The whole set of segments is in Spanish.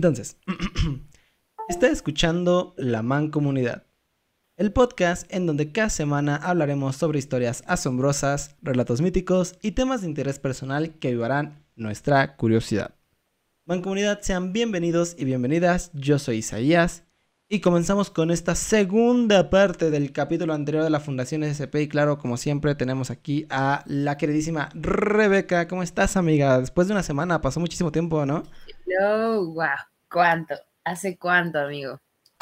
Entonces, está escuchando La Mancomunidad, el podcast en donde cada semana hablaremos sobre historias asombrosas, relatos míticos y temas de interés personal que avivarán nuestra curiosidad. Mancomunidad, sean bienvenidos y bienvenidas. Yo soy Isaías y comenzamos con esta segunda parte del capítulo anterior de la Fundación SCP. Y claro, como siempre, tenemos aquí a la queridísima Rebeca. ¿Cómo estás, amiga? Después de una semana, pasó muchísimo tiempo, ¿no? No, wow. ¿Cuánto? ¿Hace cuánto, amigo?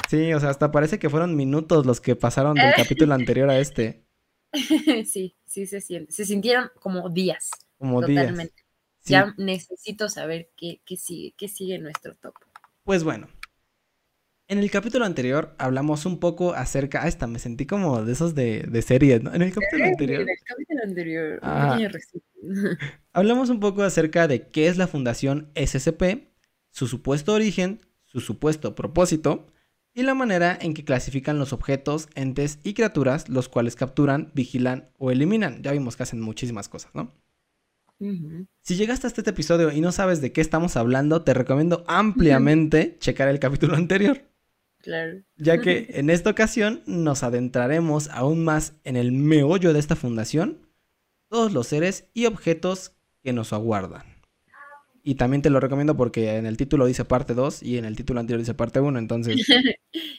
Sí, o sea, hasta parece que fueron minutos los que pasaron del capítulo anterior a este. sí, sí se siente. Se sintieron como días. Como totalmente. días. Ya necesito saber qué, qué sigue, qué sigue en nuestro top. Pues bueno, en el capítulo anterior hablamos un poco acerca. Ah, esta me sentí como de esos de, de series, ¿no? En el capítulo anterior. En el capítulo anterior. Ah. Hablamos un poco acerca de qué es la Fundación SCP, su supuesto origen, su supuesto propósito y la manera en que clasifican los objetos, entes y criaturas, los cuales capturan, vigilan o eliminan. Ya vimos que hacen muchísimas cosas, ¿no? Si llegaste hasta este episodio y no sabes de qué estamos hablando, te recomiendo ampliamente checar el capítulo anterior. Claro. ya que en esta ocasión nos adentraremos aún más en el meollo de esta fundación, todos los seres y objetos que nos aguardan. Y también te lo recomiendo porque en el título dice parte 2 y en el título anterior dice parte 1, entonces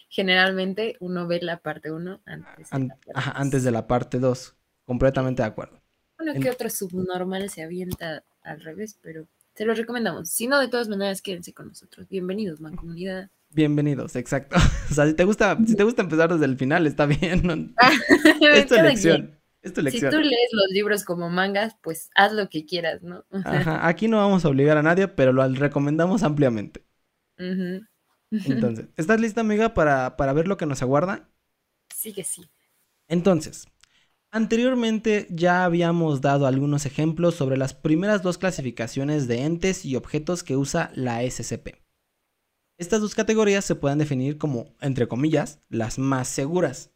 Generalmente uno ve la parte 1 antes. de an- la parte ajá, dos. antes de la parte 2, completamente de acuerdo. Uno en- que otro subnormal se avienta al revés, pero se los recomendamos. Si no, de todas maneras, quédense con nosotros. Bienvenidos, mancomunidad. Bienvenidos, exacto. O sea, si te gusta, si te gusta empezar desde el final, está bien. ¿no? Es tu Cada elección. quien. Es tu Si tú lees los libros como mangas, pues haz lo que quieras, ¿no? Ajá, aquí no vamos a obligar a nadie, pero lo recomendamos ampliamente. Entonces, ¿estás lista, amiga, para, para ver lo que nos aguarda? sí que sí. Entonces, anteriormente ya habíamos dado algunos ejemplos sobre las primeras dos clasificaciones de entes y objetos que usa la SCP. Estas dos categorías se pueden definir como, entre comillas, las más seguras,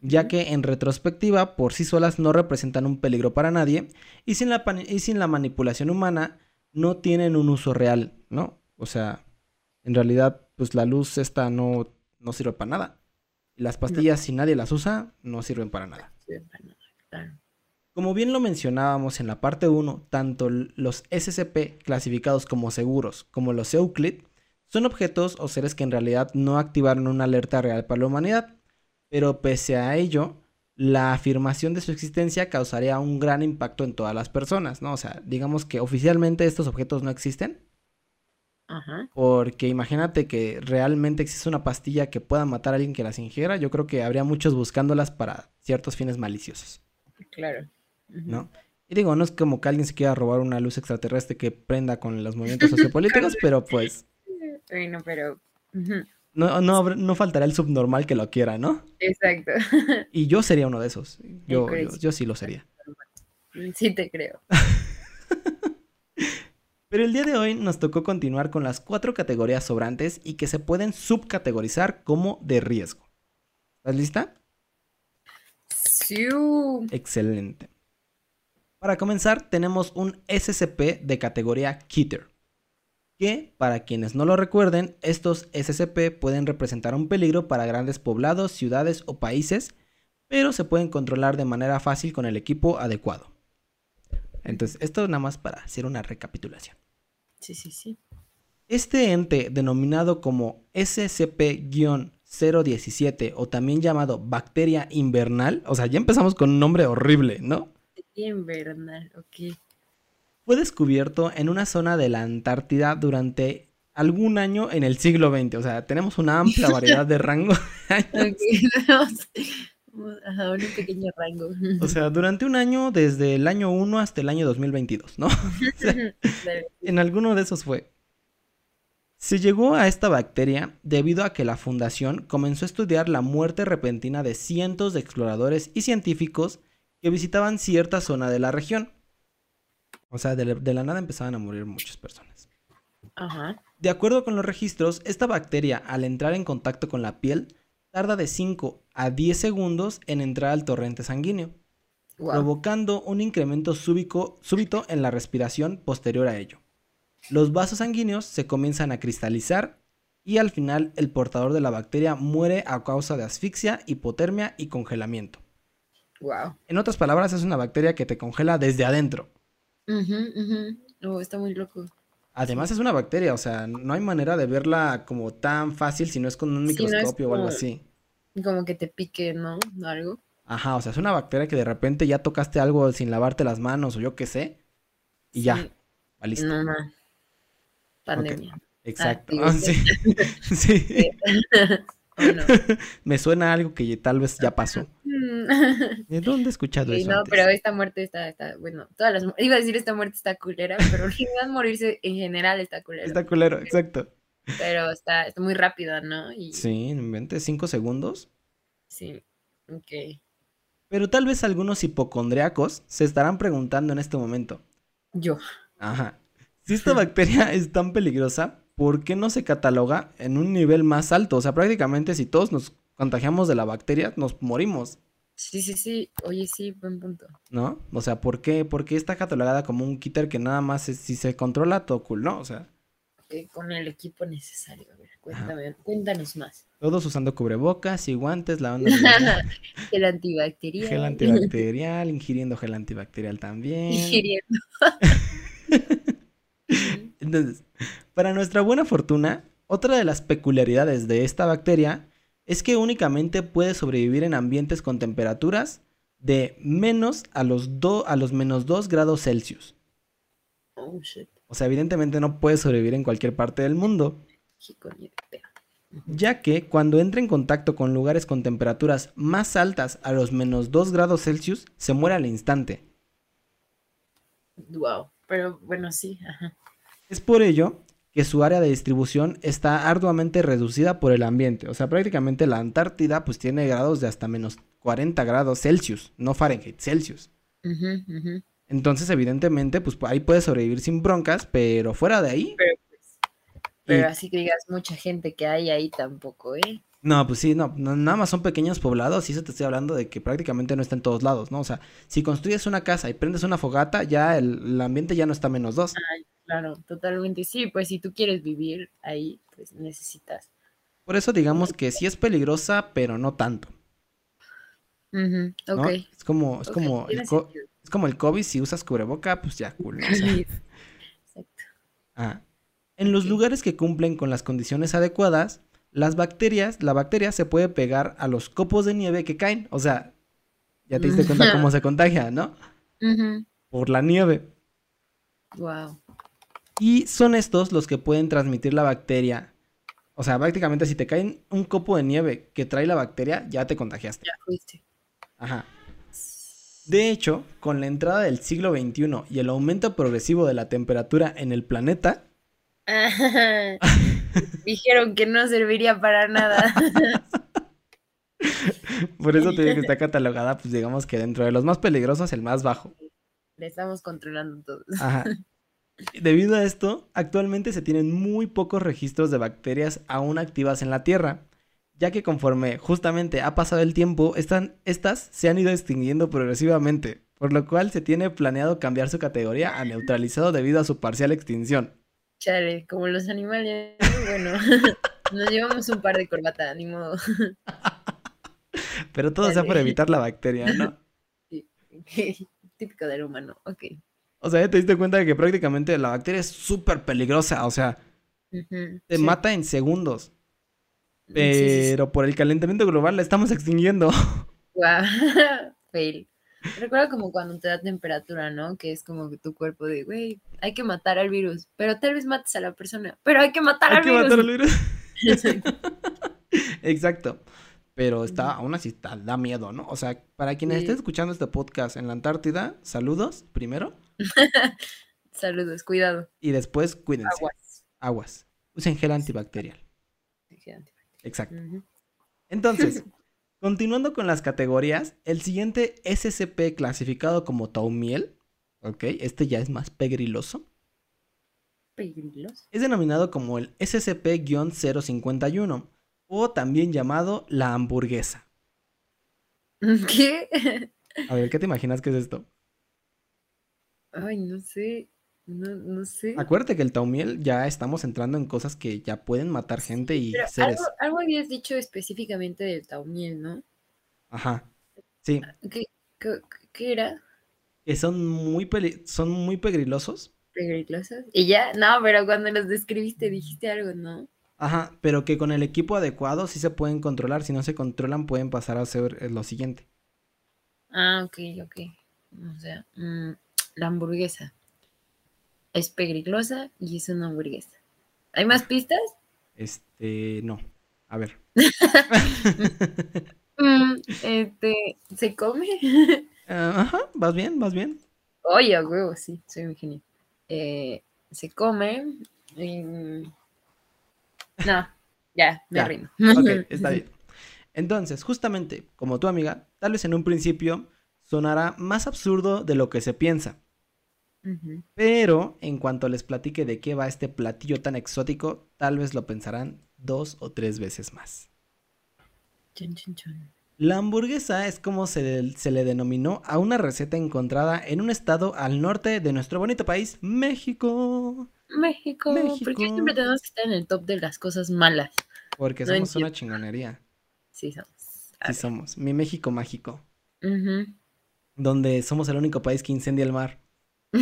ya que en retrospectiva por sí solas no representan un peligro para nadie y sin la, y sin la manipulación humana no tienen un uso real, ¿no? O sea, en realidad, pues la luz esta no, no sirve para nada. Las pastillas, si nadie las usa, no sirven para nada. Como bien lo mencionábamos en la parte 1, tanto los SCP clasificados como seguros como los Euclid son objetos o seres que en realidad no activaron una alerta real para la humanidad, pero pese a ello, la afirmación de su existencia causaría un gran impacto en todas las personas, ¿no? O sea, digamos que oficialmente estos objetos no existen, Ajá. porque imagínate que realmente existe una pastilla que pueda matar a alguien que las ingiera, yo creo que habría muchos buscándolas para ciertos fines maliciosos. Claro. ¿no? Y digo, no es como que alguien se quiera robar una luz extraterrestre que prenda con los movimientos sociopolíticos, pero pues Bueno, pero. ujú. No, no, no faltará el subnormal que lo quiera, ¿no? Exacto. Y yo sería uno de esos. Yo, yo, yo sí lo sería. Sí, te creo. Pero el día de hoy nos tocó continuar con las cuatro categorías sobrantes y que se pueden subcategorizar como de riesgo. ¿Estás lista? Sí. Excelente. Para comenzar, tenemos un SCP de categoría Kitter. Que, para quienes no lo recuerden, estos SCP pueden representar un peligro para grandes poblados, ciudades o países, pero se pueden controlar de manera fácil con el equipo adecuado. Entonces, esto nada más para hacer una recapitulación. Sí, sí, sí. Este ente, denominado como SCP-017 o también llamado bacteria invernal, o sea, ya empezamos con un nombre horrible, ¿no? Invernal, ok. Fue descubierto en una zona de la Antártida durante algún año en el siglo XX. O sea, tenemos una amplia variedad de rango. de años. Ajá, un pequeño rango. O sea, durante un año, desde el año 1 hasta el año 2022, ¿no? Claro. En alguno de esos fue. Se llegó a esta bacteria debido a que la fundación comenzó a estudiar la muerte repentina de cientos de exploradores y científicos que visitaban cierta zona de la región. O sea, de la, de la nada empezaban a morir muchas personas. Ajá. De acuerdo con los registros, esta bacteria al entrar en contacto con la piel tarda de 5 a 10 segundos en entrar al torrente sanguíneo. Wow. provocando un incremento súbico- súbito en la respiración posterior a ello. Los vasos sanguíneos se comienzan a cristalizar y al final el portador de la bacteria muere a causa de asfixia, hipotermia y congelamiento. Wow. En otras palabras, es una bacteria que te congela desde adentro. Ujú, ujú. Oh, está muy loco. Además es una bacteria, o sea, no hay manera de verla como tan fácil si no es con un no microscopio o algo así. Como que te pique, ¿no? Algo. Ajá, o sea, es una bacteria que de repente ya tocaste algo sin lavarte las manos o yo qué sé. Y ya. No, no. Pandemia. Exacto. digo, Ah, sí. sí. Oh, no. Me suena algo que tal vez ya pasó. ¿De dónde he escuchado Sí, eso no, antes? pero esta muerte está, está, bueno, todas las, iba a decir esta muerte está culera, pero en morirse en general está culera, Está culero, exacto. pero está, está muy rápida, ¿no? Y Sí, en mente cinco segundos. sí, ok. Pero tal vez algunos hipocondriacos se estarán preguntando en este momento. Yo. Ajá. Si esta bacteria es tan peligrosa, ¿por qué no se cataloga en un nivel más alto? O sea, prácticamente si todos nos contagiamos de la bacteria, nos morimos, Sí, sí, sí, oye, sí, buen punto. ¿no? O sea, ¿por qué, por qué está catalogada como un killer que nada más es- si se controla todo cool, ¿no? O sea, Ok, con el equipo necesario, a ver, cuéntame, cuéntanos más. todos usando cubrebocas y guantes, lavando las manos, El antibacterial. gel antibacterial, ingiriendo gel antibacterial también. Ingiriendo. Entonces, para nuestra buena fortuna, otra de las peculiaridades de esta bacteria es que únicamente puede sobrevivir en ambientes con temperaturas de menos a los, do- a los menos 2 grados Celsius. Oh, shit. O sea, evidentemente no puede sobrevivir en cualquier parte del mundo, ya que cuando entra en contacto con lugares con temperaturas más altas a los menos 2 grados Celsius, se muere al instante. Wow, pero bueno, sí, ajá. Es por ello que su área de distribución está arduamente reducida por el ambiente. O sea, prácticamente la Antártida pues tiene grados de hasta menos 40 grados Celsius, no Fahrenheit, Celsius. Entonces, evidentemente, pues ahí puede sobrevivir sin broncas, pero fuera de ahí... Pero pues, pero y- así que digas mucha gente que hay ahí tampoco, ¿eh? No, pues sí, no, no, nada más son pequeños poblados y eso te estoy hablando de que prácticamente no está en todos lados, ¿no? O sea, si construyes una casa y prendes una fogata, ya el, el ambiente ya no está a menos 2. Claro, totalmente. Sí, pues si tú quieres vivir ahí, pues necesitas. Por eso digamos que sí es peligrosa, pero no tanto, ¿no? Ok. Es como, es como el. Es como el COVID, si usas cubreboca, pues ya, cool. ¿no? O sea, Exacto. ah. En los lugares que cumplen con las condiciones adecuadas, las bacterias, la bacteria se puede pegar a los copos de nieve que caen. O sea, ya te diste cuenta cómo se contagia, ¿no? Por la nieve. Wow. Y son estos los que pueden transmitir la bacteria. O sea, prácticamente si te cae un copo de nieve que trae la bacteria, ya te contagiaste. Ya fuiste. Ajá. De hecho, con la entrada del siglo XXI y el aumento progresivo de la temperatura en el planeta, Dijeron que no serviría para nada. por eso te digo que está catalogada, pues digamos que dentro de los más peligrosos, el más bajo. Le estamos controlando todo. Ajá. Debido a esto, actualmente se tienen muy pocos registros de bacterias aún activas en la Tierra, ya que conforme justamente ha pasado el tiempo, están, estas se han ido extinguiendo progresivamente, por lo cual se tiene planeado cambiar su categoría a neutralizado debido a su parcial extinción. Chale, como los animales. Bueno, nos llevamos un par de corbata, ni modo. Pero todo sea por evitar la bacteria, ¿no? Típico del humano, ok. O sea, ya te diste cuenta de que prácticamente la bacteria es súper peligrosa, o sea, te sí. mata en segundos, Sí, sí, sí. pero por el calentamiento global la estamos extinguiendo. Guau, Fail. Recuerda como cuando te da temperatura, ¿no? Que es como que tu cuerpo de, güey, hay que matar al virus, pero tal vez mates a la persona, pero hay que matar Hay al que virus. matar al virus. Exacto. Exacto. Pero está, aún así está, da miedo, ¿no? O sea, para quienes Sí. estén escuchando este podcast en la Antártida, saludos primero Saludos, cuidado. y después cuídense. Aguas. Aguas. Usen gel antibacterial. Exacto. Ujú. Entonces, continuando con las categorías, el siguiente SCP clasificado como taumiel, ok, este ya es más pegriloso, Peligroso. es denominado como el SCP-051 o también llamado la hamburguesa. ¿Qué? A ver, ¿qué te imaginas que es esto? Ay, no sé. No, no sé. Acuérdate que el taumiel ya estamos entrando en cosas que ya pueden matar gente y Pero seres. algo, algo habías dicho específicamente del taumiel, ¿no? Ajá. Sí, ¿Qué, qué, qué era? que son muy peli- son muy pegrilosos. ¿Peligrosas? Y ya, no, pero cuando los describiste dijiste algo, ¿no? Ajá, pero que con el equipo adecuado sí se pueden controlar. Si no se controlan, pueden pasar a hacer eh, lo siguiente. Ah, ok, ok. O sea, mm, la hamburguesa es pegrilosa y es una hamburguesa. ¿Hay más pistas? Este, no. A ver. Mm, este, ¿se come? Ah, Ajá, vas bien, vas bien. Oye, huevo, sí, soy un genio. Eh, se come. mm, No, ya, me Ya, rindo. Ok, está bien. Entonces, justamente, como tu amiga, tal vez en un principio sonará más absurdo de lo que se piensa. Pero en cuanto les platique de qué va este platillo tan exótico, tal vez lo pensarán dos o tres veces más. Chun, chun, chun. La hamburguesa es como se, se le denominó a una receta encontrada en un estado al norte de nuestro bonito país, México. México, ¿por México. qué siempre tenemos que estar en el top de las cosas malas? Porque No somos entiendo. una chingonería. Sí, somos. A Sí ver. somos. Mi México mágico. Donde somos el único país que incendia el mar.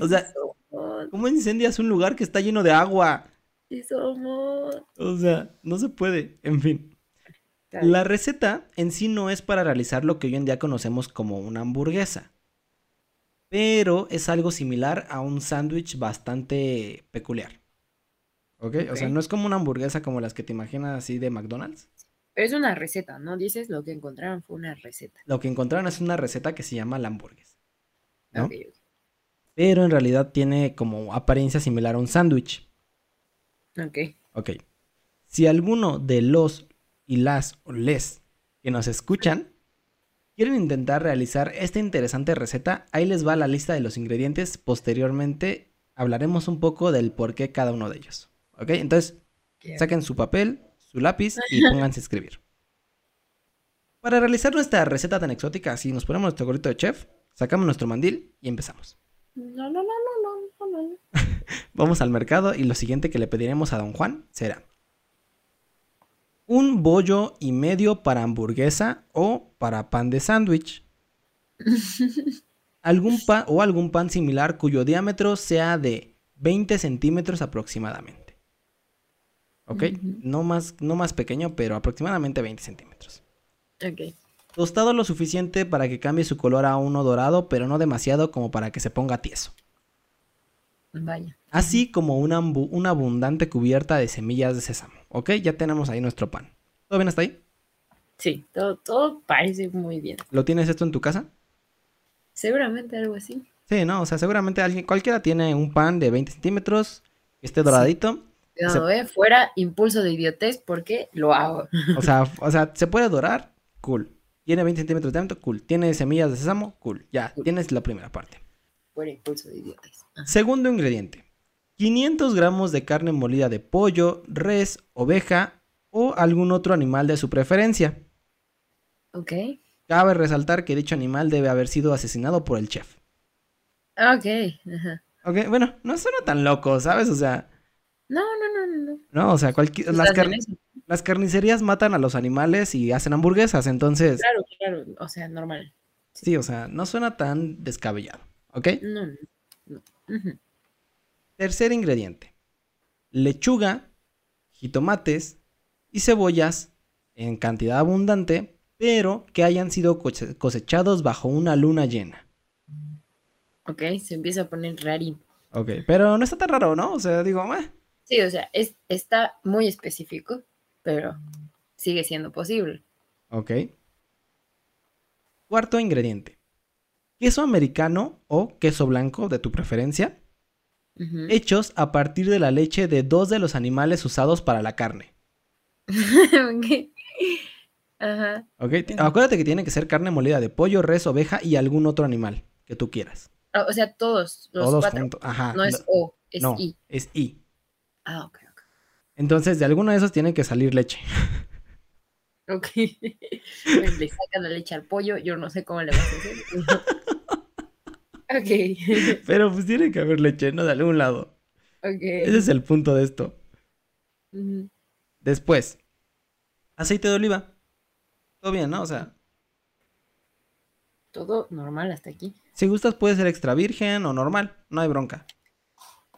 O sea- somos, ¿Cómo incendias un lugar que está lleno de agua? sí somos. O sea, no se puede. En fin. La receta en sí no es para realizar lo que hoy en día conocemos como una hamburguesa. Pero es algo similar a un sándwich bastante peculiar. ¿Ok? O sea, no es como una hamburguesa como las que te imaginas así de McDonald's. Pero es una receta, ¿no? Dices lo que encontraron fue una receta. Lo que encontraron es una receta que se llama la hamburguesa. ¿no? Ok, ok. Pero en realidad tiene como apariencia similar a un sándwich. Ok. Ok. Si alguno de los y las o les que nos escuchan quieren intentar realizar esta interesante receta, ahí les va la lista de los ingredientes. Posteriormente hablaremos un poco del por qué cada uno de ellos. Ok, entonces saquen su papel, su lápiz y pónganse a escribir. Para realizar nuestra receta tan exótica, si nos ponemos nuestro gorrito de chef, sacamos nuestro mandil y empezamos. No, no, no, no, no, no, no. Vamos al mercado y lo siguiente que le pediremos a don Juan será un bollo y medio para hamburguesa o para pan de sándwich. Algún pan o algún pan similar cuyo diámetro sea de 20 centímetros aproximadamente. ¿Ok? No, más, no más pequeño, pero aproximadamente 20 centímetros. Ok. Tostado lo suficiente para que cambie su color a uno dorado, pero no demasiado como para que se ponga tieso. Vaya. así como una, una abundante cubierta de semillas de sésamo. ¿Ok? Ya tenemos ahí nuestro pan. ¿Todo bien hasta ahí? Sí, todo, todo parece muy bien. ¿Lo tienes esto en tu casa? Seguramente algo así. Sí, no, o sea, seguramente alguien, cualquiera tiene un pan de 20 centímetros, que esté doradito. Cuidado, eh, fuera impulso de idiotez porque lo hago. O sea, o sea, se puede dorar, cool. Tiene 20 centímetros de diámetro, cool. Tiene semillas de sésamo, cool. Ya, Cool. tienes la primera parte. Fuera impulso de idiotez. Ajá. Segundo ingrediente. 500 gramos de carne molida de pollo, res, oveja o algún otro animal de su preferencia. Ok. Cabe resaltar que dicho animal debe haber sido asesinado por el chef. Ok. Ajá. Ok, bueno, no suena tan loco, ¿sabes? O sea, No, no, no, no, no. no, o sea, cualquier, Pues las, car- las carnicerías matan a los animales y hacen hamburguesas, entonces, Claro, claro. O sea, normal. sí, o sea, no suena tan descabellado, ¿ok? No, no. no. Tercer ingrediente. Lechuga, jitomates y cebollas en cantidad abundante, pero que hayan sido cose- cosechados bajo una luna llena. Ok, se empieza a poner rarín. Ok, pero no está tan raro, ¿no? O sea, digo, "Ah, Sí, o sea, es, está muy específico, pero sigue siendo posible. Ok. Cuarto ingrediente. Queso americano o queso blanco de tu preferencia, Hechos a partir de la leche de dos de los animales usados para la carne. Ok. Ajá. ¿Ok? Acuérdate que tiene que ser carne molida de pollo, res, oveja y algún otro animal que tú quieras. Ah, O sea, todos, los Todos cuatro. juntos. Ajá. No es O, es no, I. es I. Ah, ok, ok. Entonces, de alguno de esos tiene que salir leche. Ok. Pues le sacan la leche al pollo, yo no sé cómo le vas a hacer. ok. Pero pues tiene que haber leche, ¿no? De algún lado. Ese Ok. es el punto de esto. Después, aceite de oliva. Todo bien, ¿no? O sea, Todo normal hasta aquí. si gustas puede ser extra virgen o normal, no hay bronca.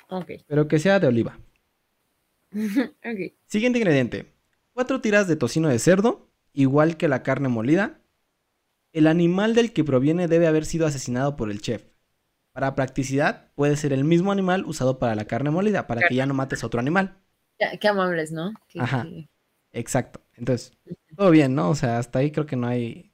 Ok. Pero que sea de oliva. ok. Siguiente ingrediente. Cuatro tiras de tocino de cerdo, igual que la carne molida. El animal del que proviene debe haber sido asesinado por el chef. Para practicidad, puede ser el mismo animal usado para la carne molida, para que ya no mates otro animal. Qué amables, ¿no? Qué- Ajá. qué- Exacto. Entonces, todo bien, ¿no? O sea, hasta ahí creo que no hay.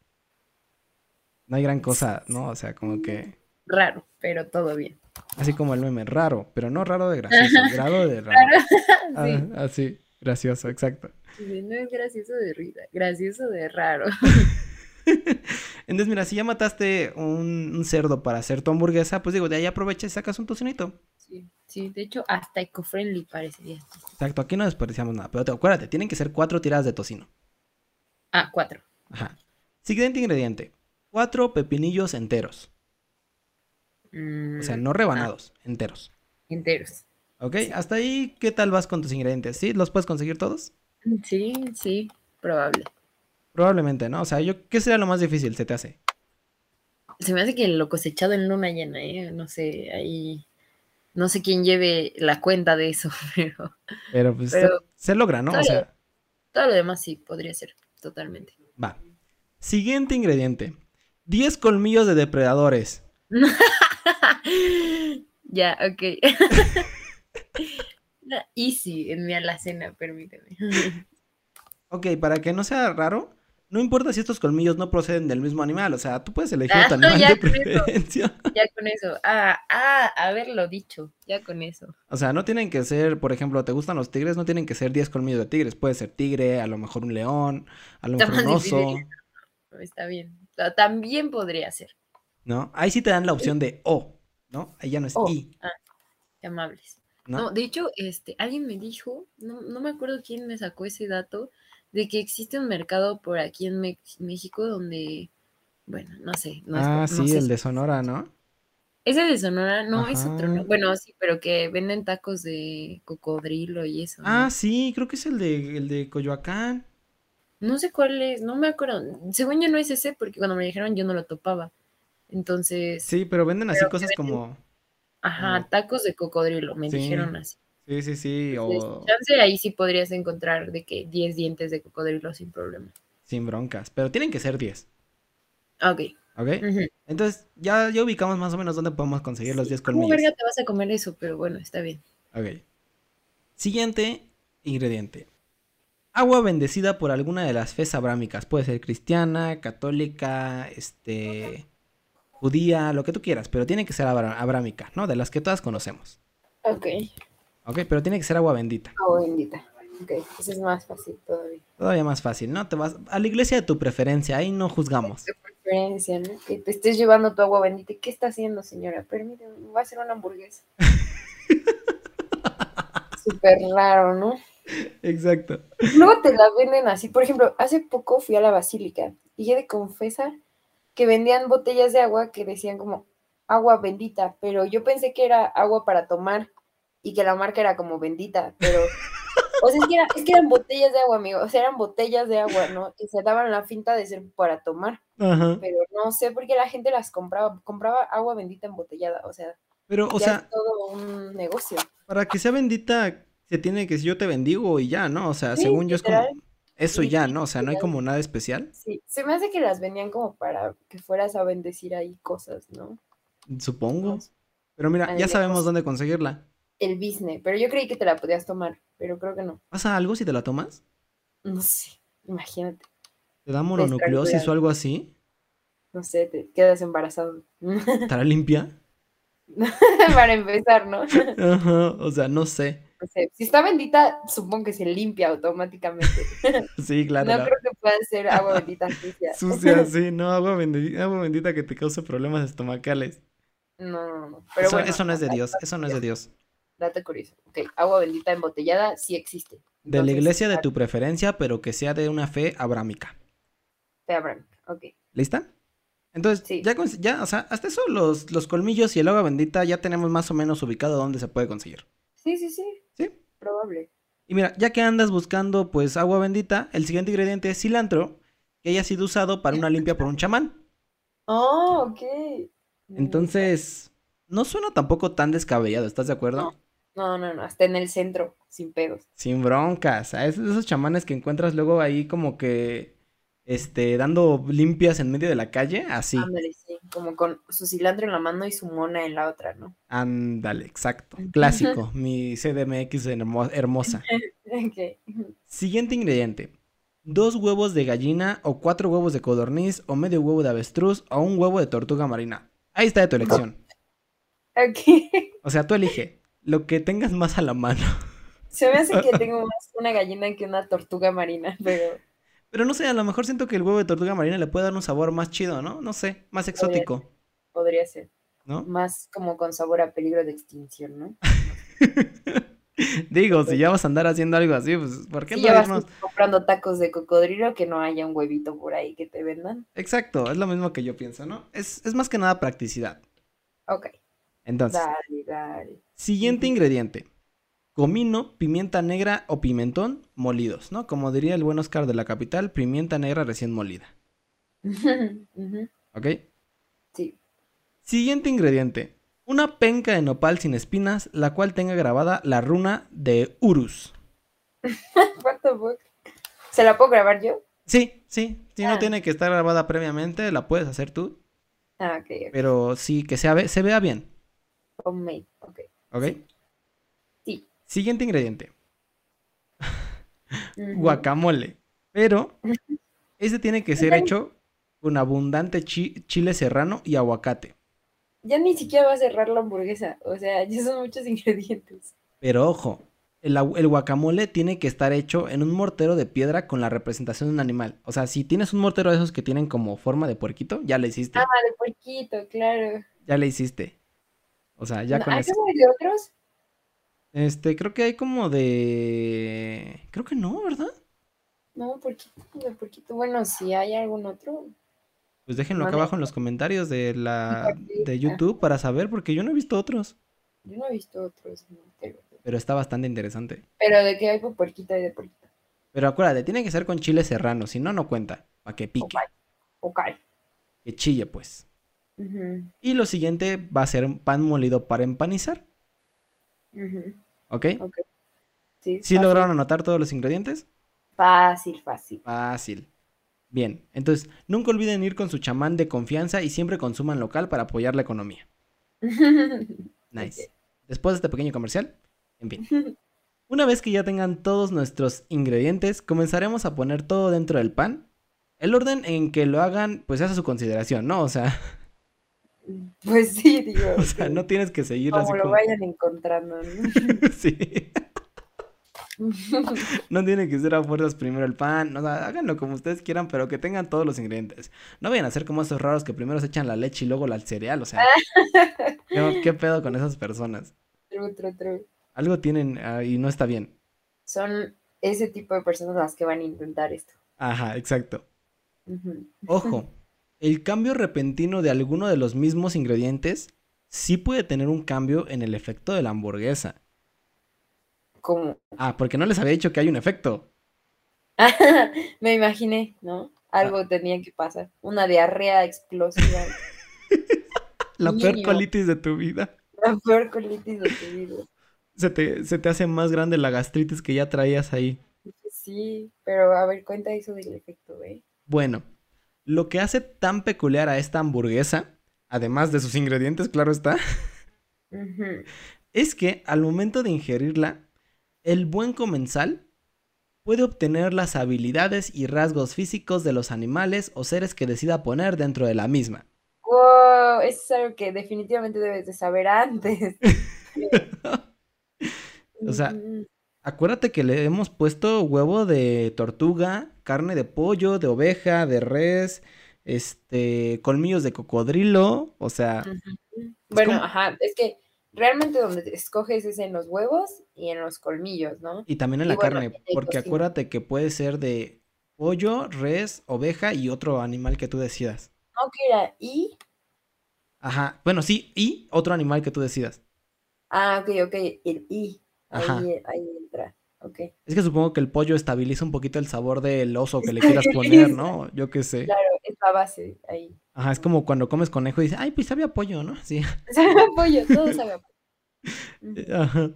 No hay gran cosa, ¿no? O sea, como que. Raro, pero todo bien. Así como el meme, raro, pero no raro de gracioso, grado de raro. Ah, Sí. así, gracioso, exacto. Sí, No es gracioso de risa, gracioso de raro. Entonces, mira, si ya mataste un, un cerdo para hacer tu hamburguesa, pues digo, de ahí aprovecha y sacas un tocinito. Sí, sí, de hecho, hasta eco-friendly parecería. Exacto, aquí no desperdiciamos nada. Pero te, acuérdate, tienen que ser cuatro tiradas de tocino. Ah, cuatro. Ajá. Siguiente ingrediente. Cuatro pepinillos enteros. O sea, Mm, no rebanados, enteros. enteros. ¿Ok? Hasta ahí, ¿qué tal vas con tus ingredientes? ¿Sí? ¿Los puedes conseguir todos? Sí, sí, probable. Probablemente, ¿no? O sea, yo, ¿qué sería lo más difícil, se te hace? Se me hace que lo cosechado en luna llena, ¿eh? No sé, ahí. No sé quién lleve la cuenta de eso, pero Pero pues Pero- se, se logra, ¿no? O Claro. sea, todo lo demás sí podría ser, totalmente. va. Siguiente ingrediente. 10 colmillos de depredadores. ya, ok. Easy en mi alacena, permíteme. Ok, para que no sea raro, no importa si estos colmillos no proceden del mismo animal, o sea, tú puedes elegir Ah, tu animal ya de con eso. preferencia. Ya con eso. Ah, ah, haberlo dicho. Ya con eso. O sea, no tienen que ser, por ejemplo, ¿te gustan los tigres? No tienen que ser 10 colmillos de tigres, puede ser tigre, a lo mejor un león, a lo mejor un oso. Está bien. También podría ser. ¿no? Ahí sí te dan la opción de O, ¿no? Ahí ya no es O. I, Qué amables. ¿no? No, de hecho, este, alguien me dijo, no, no me acuerdo quién me sacó ese dato, de que existe un mercado por aquí en México donde, bueno, no sé, no, es- ah, no sí, sé el si- de Sonora, ¿no? Ese de Sonora, no, es otro. ¿no? Bueno, sí, pero que venden tacos de cocodrilo y eso, ¿no? Ah, sí, creo que es el de, el de Coyoacán. No sé cuál es, no me acuerdo. Según yo no es ese, porque cuando me dijeron yo no lo topaba. Entonces, Sí, pero venden así Pero cosas venden- como... ajá, tacos de cocodrilo, me Sí. dijeron así. Sí, sí, sí, Entonces, o chance ahí sí podrías encontrar de que 10 dientes de cocodrilo sin problema. sin broncas, pero tienen que ser 10, Ok. ¿ok? Entonces, ya, ya ubicamos más o menos dónde podemos conseguir los 10 ¿Cómo colmillos. verga te vas a comer eso? Pero bueno, está bien. Ok. Siguiente ingrediente. Agua bendecida por alguna de las fes abrámicas. Puede ser cristiana, católica, este, judía, lo que tú quieras, pero tiene que ser abrámica, ¿no? De las que todas conocemos. Ok. Ok, pero tiene que ser agua bendita. Agua bendita. Ok, eso es más fácil todavía. Todavía más fácil, ¿no? Te vas a la iglesia de tu preferencia, ahí no juzgamos. De preferencia, ¿no? Que te estés llevando tu agua bendita. ¿Y ¿Qué está haciendo, señora? Permíteme, me va a hacer una hamburguesa. Súper raro, ¿no? Exacto. Luego te la venden así. Por ejemplo, hace poco fui a la basílica y he de confesar que vendían botellas de agua que decían como agua bendita, pero yo pensé que era agua para tomar y que la marca era como bendita, pero o sea, es que, era- es que eran botellas de agua, amigo, o sea, eran botellas de agua, ¿no? Y se daban la finta de ser para tomar, Ajá. pero no sé por qué la gente las compraba, compraba agua bendita embotellada, o sea, Pero, o sea, es todo un negocio. para que sea bendita, se tiene que decir yo te bendigo y ya, ¿no? O sea, Sí, según yo es como eso Sí, ya, ¿no? O sea, no hay como nada especial, Sí, se me hace que las vendían como para que fueras a bendecir ahí cosas, ¿no? supongo. Pero mira, ya sabemos dónde conseguirla. El business, pero yo creí que te la podías tomar, pero creo que no. ¿Pasa algo si te la tomas? No sé, imagínate. ¿Te da mononucleosis o algo así? No sé, te quedas embarazado. ¿Estará limpia? para empezar, ¿no? Ajá, o sea, no sé. No sé, si está bendita, supongo que se limpia automáticamente. Sí, claro. no la- creo que pueda ser agua bendita sucia. Sucia, sí, no, agua bendita, agua bendita que te cause problemas estomacales. No, no, no. Pero eso, bueno, eso no es de Dios, eso no es de Dios. Dato curioso. Ok, agua bendita embotellada sí existe. De la iglesia de tu preferencia, pero que sea de una fe abrámica. Fe abrámica, ok. ¿Lista? Entonces, Sí. ya, ya, o sea, hasta eso los, los colmillos y el agua bendita ya tenemos más o menos ubicado dónde se puede conseguir. Sí, sí, sí, ¿Sí? probable. Y mira, ya que andas buscando pues agua bendita, el siguiente ingrediente es cilantro, que haya sido usado para una limpia por un chamán. Oh, ok. Entonces, no suena tampoco tan descabellado, ¿estás de acuerdo? No, no, no, hasta en el centro, sin pedos. Sin broncas, a esos, esos chamanes que encuentras luego ahí como que, este, dando limpias en medio de la calle, así. Ándale, sí, como con su cilantro en la mano y su mona en la otra, ¿no? Ándale, exacto. Clásico, mi CDMX hermo- hermosa. Siguiente ingrediente. Dos huevos de gallina o cuatro huevos de codorniz o medio huevo de avestruz o un huevo de tortuga marina. Ahí está de tu elección. Ok. O sea, tú elige lo que tengas más a la mano. Se me hace que tengo más una gallina que una tortuga marina, pero Pero no sé, a lo mejor siento que el huevo de tortuga marina le puede dar un sabor más chido, ¿no? No sé, más exótico, podría ser ¿no? más como con sabor a peligro de extinción, ¿no? Digo, si ya vas a andar haciendo algo así, pues, ¿por qué Si no ya vas irnos? comprando tacos de cocodrilo, que no haya un huevito por ahí que te vendan. Exacto, es lo mismo que yo pienso, ¿no? Es, es más que nada practicidad. Ok, Entonces, dale, dale. siguiente ingrediente. Comino, pimienta negra o pimentón molidos, ¿no? Como diría el buen Oscar de la capital, pimienta negra recién molida, ¿ok? Sí. Siguiente ingrediente. Una penca de nopal sin espinas, la cual tenga grabada la runa de Urus. What the fuck? ¿Se la puedo grabar yo? Sí, sí, sí, no Ah. tiene que estar grabada previamente, la puedes hacer tú, Ah, ok, pero sí que se vea bien, Homemade, ok. ¿ok? Sí. Siguiente ingrediente. Guacamole. Pero ese tiene que ser hecho con abundante chi- chile serrano y aguacate. Ya ni siquiera va a cerrar la hamburguesa. O sea, ya son muchos ingredientes. Pero ojo, el, el guacamole tiene que estar hecho en un mortero de piedra con la representación de un animal. O sea, si tienes un mortero de esos que tienen como forma de puerquito, ya le hiciste. Ah, de puerquito, claro. Ya le hiciste. O sea, ya No, con ¿Hay eso. como de otros? Este, creo que hay como de. Creo que no, ¿verdad? No, de puerquito. Bueno, si hay algún otro. Pues déjenlo acá abajo en los comentarios de la de. YouTube para saber, porque yo no he visto otros. Yo no he visto otros. no, pero, Pero está bastante interesante. pero de que hay por puerquito y de puerquito. Pero acuérdate, tiene que ser con chile serrano, si no, no cuenta. Para que pique, Ok. Ok. que chille, pues. Y lo siguiente va a ser pan molido para empanizar, ¿ok? Ok. Sí, ¿Sí fácil, lograron anotar todos los ingredientes? Fácil, fácil. Fácil. Bien, entonces, nunca olviden ir con su chamán de confianza y siempre consuman local para apoyar la economía. Nice. Después de este pequeño comercial, en fin. Una vez que ya tengan todos nuestros ingredientes, comenzaremos a poner todo dentro del pan. El orden en que lo hagan, pues es a su consideración, ¿no? O sea, Pues sí, digo. o sea, no tienes que seguirlo así como lo como... vayan encontrando, ¿no? Sí. No tiene que ser a fuerzas primero el pan, o sea, háganlo como ustedes quieran, pero que tengan todos los ingredientes. No vayan a ser como esos raros que primero se echan la leche y luego la- el cereal, o sea, ¿qué, qué pedo con esas personas? True, true, true. Algo tienen ah, y no está bien. Son ese tipo de personas las que van a intentar esto. Ajá, exacto. Ojo, el cambio repentino de alguno de los mismos ingredientes sí puede tener un cambio en el efecto de la hamburguesa. Como, Ah, porque no les había dicho que hay un efecto. me imaginé, ¿no? Algo tenía que pasar. Una diarrea explosiva. La peor colitis de tu vida. La peor colitis de tu vida. Se te, se te hace más grande la gastritis que ya traías ahí. Sí, pero a ver, cuenta eso del efecto, ¿eh? Bueno, lo que hace tan peculiar a esta hamburguesa, además de sus ingredientes, claro está, es que al momento de ingerirla, el buen comensal puede obtener las habilidades y rasgos físicos de los animales o seres que decida poner dentro de la misma. Wow, eso es algo que definitivamente debes de saber antes. O sea. Acuérdate que le hemos puesto huevo de tortuga, carne de pollo, de oveja, de res, este, colmillos de cocodrilo, o sea. Bueno, como- ajá, es que realmente donde te escoges es en los huevos y en los colmillos, ¿no? Y también en la bueno, carne, porque acuérdate que puede ser de pollo, res, oveja y otro animal que tú decidas. No, que era y. Ajá, bueno, sí, y otro animal que tú decidas. Ah, ok, ok, el y. Ajá. Ahí, ahí. Ok. Es que supongo que el pollo estabiliza un poquito el sabor del oso que le quieras poner, ¿no? Yo qué sé. Claro, es la base ahí. Ajá, es como cuando comes conejo y dices, ay, pues sabe a pollo, ¿no? Sí. Sabe a pollo, todo sabe a pollo. Ujú. Ajá.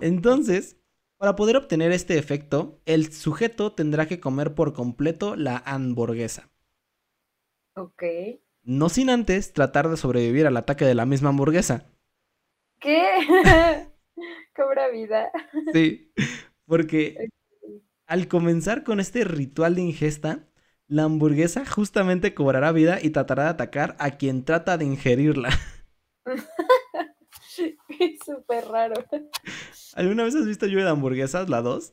Entonces, para poder obtener este efecto, el sujeto tendrá que comer por completo la hamburguesa. Ok. No sin antes tratar de sobrevivir al ataque de la misma hamburguesa. ¿Qué? Cobra vida. Sí, porque al comenzar con este ritual de ingesta, la hamburguesa justamente cobrará vida y tratará de atacar a quien trata de ingerirla. Es súper raro. ¿Alguna vez has visto lluvia de hamburguesas, la 2?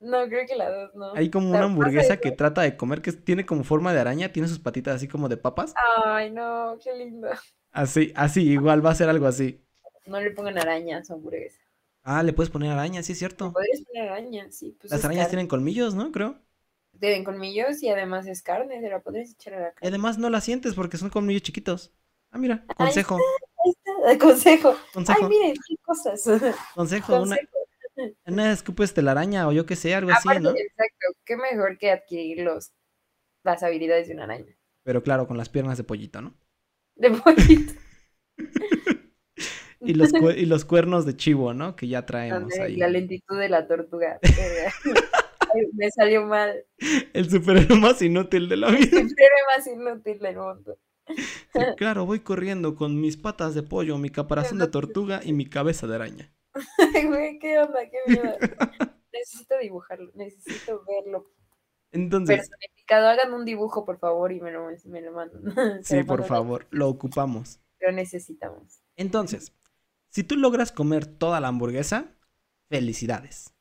No, creo que la dos no. Hay como ¿Te una hamburguesa que trata de comer que tiene como forma de araña, tiene sus patitas así como de papas. Ay, no, qué lindo. Así, así, igual va a ser algo así. No le pongan araña a su hamburguesa. Ah, le puedes poner araña, sí es cierto. Podrías poner araña, sí. Pues Las arañas carne. tienen colmillos, ¿no? Creo. Tienen colmillos y además es carne, se la podrías echar a la Y carne. además no la sientes porque son colmillos chiquitos. Ah, mira, Ahí consejo, Ahí está, consejo. Ay, consejo, miren, qué cosas. consejo, una, Consejo. una escupes telaraña o yo qué sé, algo así, ¿no? exacto, qué mejor que adquirir los, las habilidades de una araña. Pero claro, con las piernas de pollito, ¿no? De pollito. Y los, y los cuernos de chivo, ¿no? Que ya traemos ahí. La lentitud de la tortuga. Ay, Me salió mal. El superhéroe más inútil de la vida. El héroe más inútil del mundo. Sí, claro, voy corriendo con mis patas de pollo, mi caparazón de tortuga y mi cabeza de araña. Güey, ¿qué onda? ¿Qué miedo? Necesito dibujarlo, necesito verlo Entonces, personificado. Hagan un dibujo, por favor, y me lo, me lo mandan. Sí, por favor, lo ocupamos. Lo necesitamos. Entonces, si tú logras comer toda la hamburguesa, felicidades.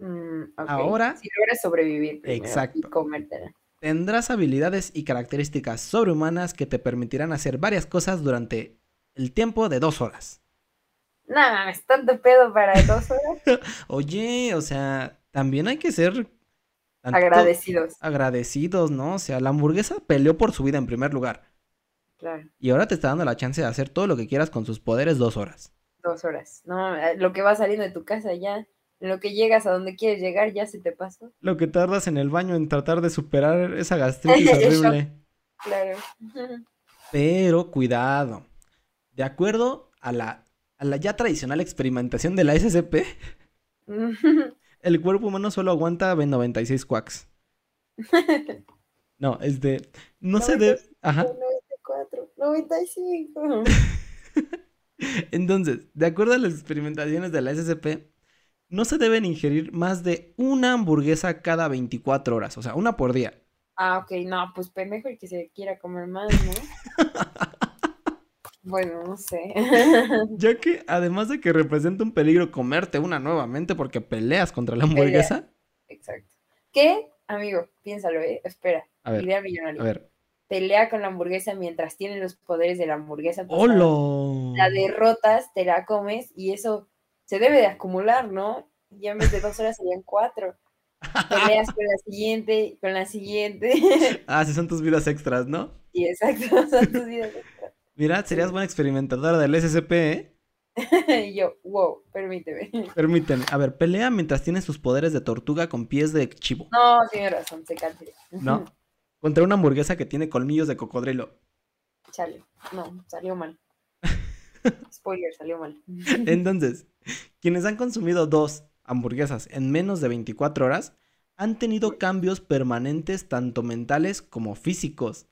Mm. Ahora- Si logras sobrevivir primero Exacto. y comértela. Tendrás habilidades y características sobrehumanas que te permitirán hacer varias cosas durante el tiempo de dos horas. No mames, tanto pedo para dos horas. Oye, o sea, también hay que ser tanto Agradecidos, agradecidos, ¿no? O sea, la hamburguesa peleó por su vida en primer lugar. claro. Y ahora te está dando la chance de hacer todo lo que quieras con sus poderes dos horas. Dos horas. No, eh, lo que va saliendo de tu casa ya, lo que llegas a donde quieres llegar, ya se te pasó. Lo que tardas en el baño en tratar de superar esa gastritis horrible. Claro. Pero cuidado. De acuerdo a la, a la ya tradicional experimentación de la SCP, el cuerpo humano solo aguanta 96 quacks. No, es de... No se debe... Ajá. 94, 95. Entonces, de acuerdo a las experimentaciones de la SCP, no se deben ingerir más de una hamburguesa cada 24 horas, o sea, una por día. Ah, ok, no, pues pendejo el que se quiera comer más, ¿no? Bueno, no sé. Ya que además de que representa un peligro comerte una nuevamente porque peleas contra la hamburguesa. Exacto. ¿Qué? Amigo, piénsalo, ¿eh? Espera. A ver, Idea a millonaria. ver. Pelea con la hamburguesa mientras tiene los poderes de la hamburguesa. ¡Holo! La derrotas, te la comes y eso se debe de acumular, ¿no? Ya en vez de dos horas serían cuatro. Peleas con la siguiente, con la siguiente. Ah, sí son tus vidas extras, ¿no? y exacto, son tus vidas extras. Mira, serías buena experimentadora del SCP, ¿eh? Y yo, wow, permíteme. Permíteme. A ver, pelea mientras tienes sus poderes de tortuga con pies de chivo, No, tiene razón, se canse. ¿no? Contra una hamburguesa que tiene colmillos de cocodrilo. Chale, no, salió mal. Spoiler, salió mal. Entonces, quienes han consumido dos hamburguesas en menos de 24 horas han tenido cambios permanentes tanto mentales como físicos.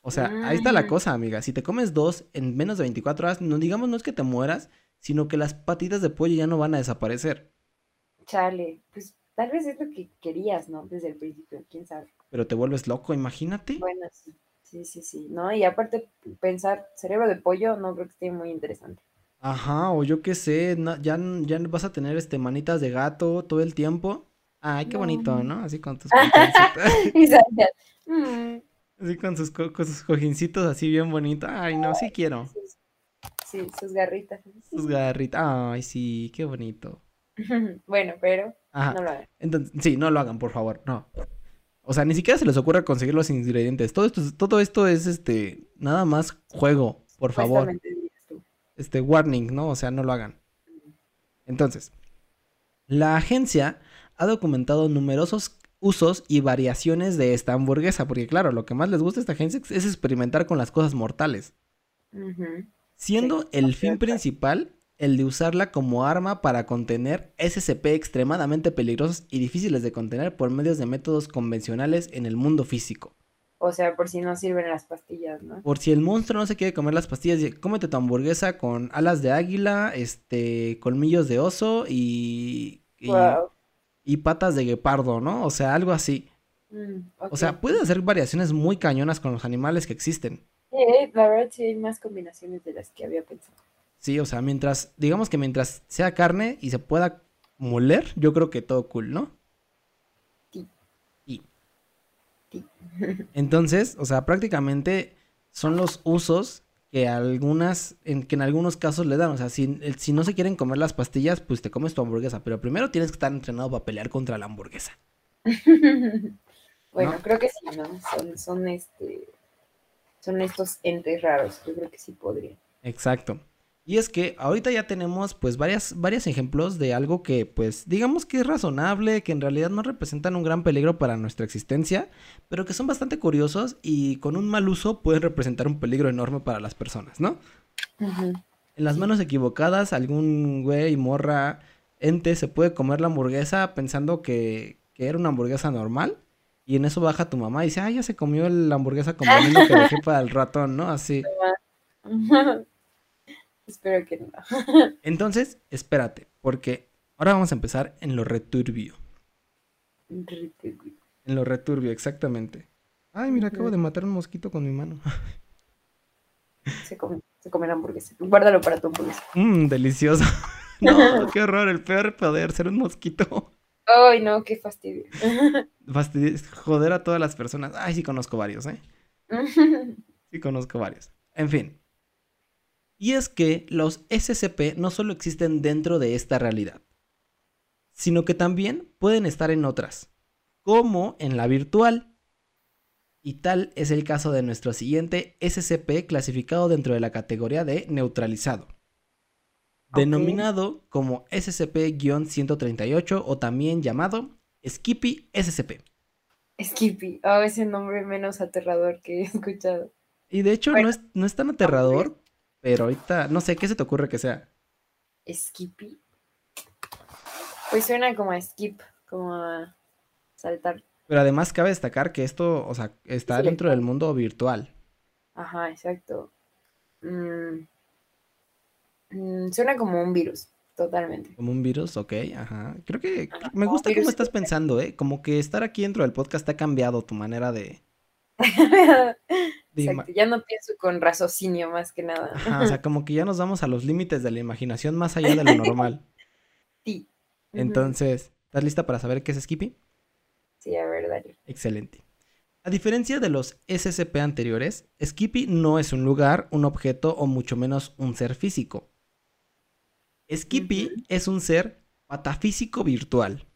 O sea, ahí está la Mm. cosa, amiga. Si te comes dos en menos de 24 horas, no digamos no es que te mueras, sino que las patitas de pollo ya no van a desaparecer. Chale, pues tal vez es lo que querías, ¿no? Desde el principio, quién sabe. Pero te vuelves loco, imagínate. Bueno, sí, sí, sí, sí, ¿no? Y aparte, pensar cerebro de pollo no creo que esté muy interesante. Ajá, o yo qué sé, no- ya, ya vas a tener este manitas de gato todo el tiempo. Ay, qué bonito, No. Así con tus así con sus, co- con sus cojincitos así bien bonitos. Ay, no, sí quiero. sí, Sí, sus garritas. Sus garritas. Ay, sí, qué bonito. bueno, pero Ajá. no lo hagan. Entonces, sí, no lo hagan, por favor, no. O sea, ni siquiera se les ocurra conseguir los ingredientes. Todo esto, es- todo esto es este, nada más juego, por favor. Dirías tú. Este, warning, ¿no? O sea, no lo hagan. Entonces, la agencia ha documentado numerosos usos y variaciones de esta hamburguesa, porque claro, lo que más les gusta a esta agencia es experimentar con las cosas mortales, siendo Sí, el fin principal el de usarla como arma para contener SCP extremadamente peligrosos y difíciles de contener por medios de métodos convencionales en el mundo físico. O sea, por si no sirven las pastillas, ¿no? Por si el monstruo no se quiere comer las pastillas, cómete tu hamburguesa con alas de águila, este, colmillos de oso y, y, Wow. y patas de guepardo, ¿no? O sea, algo así. Mm, O sea, puede hacer variaciones muy cañonas con los animales que existen. Sí, la verdad sí hay más combinaciones de las que había pensado. Sí, o sea, mientras, digamos que mientras sea carne y se pueda moler, yo creo que todo cool, ¿no? Sí. Y Sí. entonces, o sea, prácticamente son los usos que algunas, en, que en algunos casos le dan. O sea, si, si no se quieren comer las pastillas, pues te comes tu hamburguesa. Pero primero tienes que estar entrenado para pelear contra la hamburguesa. bueno, ¿No? creo que sí, ¿no? Son, son este. Son estos entes raros. Yo creo que sí podrían. Exacto. Y es que ahorita ya tenemos pues varias, varios ejemplos de algo que pues digamos que es razonable, que en realidad no representan un gran peligro para nuestra existencia, pero que son bastante curiosos y con un mal uso pueden representar un peligro enorme para las personas, ¿no? Ujú. En las manos equivocadas, algún güey, morra, ente se puede comer la hamburguesa pensando que, que era una hamburguesa normal. Y en eso baja tu mamá y dice, ah, ya se comió la hamburguesa como el niño que dejé para el ratón, ¿no? Así. Espero que no. Entonces, espérate, porque ahora vamos a empezar en lo returbio. En lo returbio, exactamente. Ay, mira, acabo de matar un mosquito con mi mano. Se come, se come la hamburguesa. Guárdalo para tu hamburguesa. Mmm, delicioso. No, qué horror, el peor poder ser un mosquito. Ay, no, qué fastidio. Fastidi- joder a todas las personas. Ay, sí conozco varios, ¿eh? Sí conozco varios. En fin. Y es que los SCP no solo existen dentro de esta realidad, sino que también pueden estar en otras, como en la virtual. Y tal es el caso de nuestro siguiente SCP clasificado dentro de la categoría de neutralizado, denominado como SCP-138 o también llamado Skippy SCP. Skippy. Oh, ese nombre menos aterrador que he escuchado. Y de hecho Bueno, no, es, no es tan aterrador, pero ahorita, no sé, ¿qué se te ocurre que sea? Skippy. Pues suena como a skip, como a saltar. Pero además cabe destacar que esto, o sea, está Sí, dentro del mundo virtual. Ajá, exacto. Mm, mm, suena como un virus, totalmente. Como un virus, ok, ajá. Creo que Ajá, me gusta cómo estás pensando, ¿eh? Como que estar aquí dentro del podcast te ha cambiado tu manera de... Exacto, ya no pienso con raciocinio más que nada. Ajá, o sea, como que ya nos vamos a los límites de la imaginación más allá de lo normal. Sí. Entonces, ¿estás lista para saber qué es Skippy? Sí, a ver, dale. Excelente. A diferencia de los SCP anteriores, Skippy no es un lugar, un objeto o mucho menos un ser físico. Skippy es un ser patafísico virtual.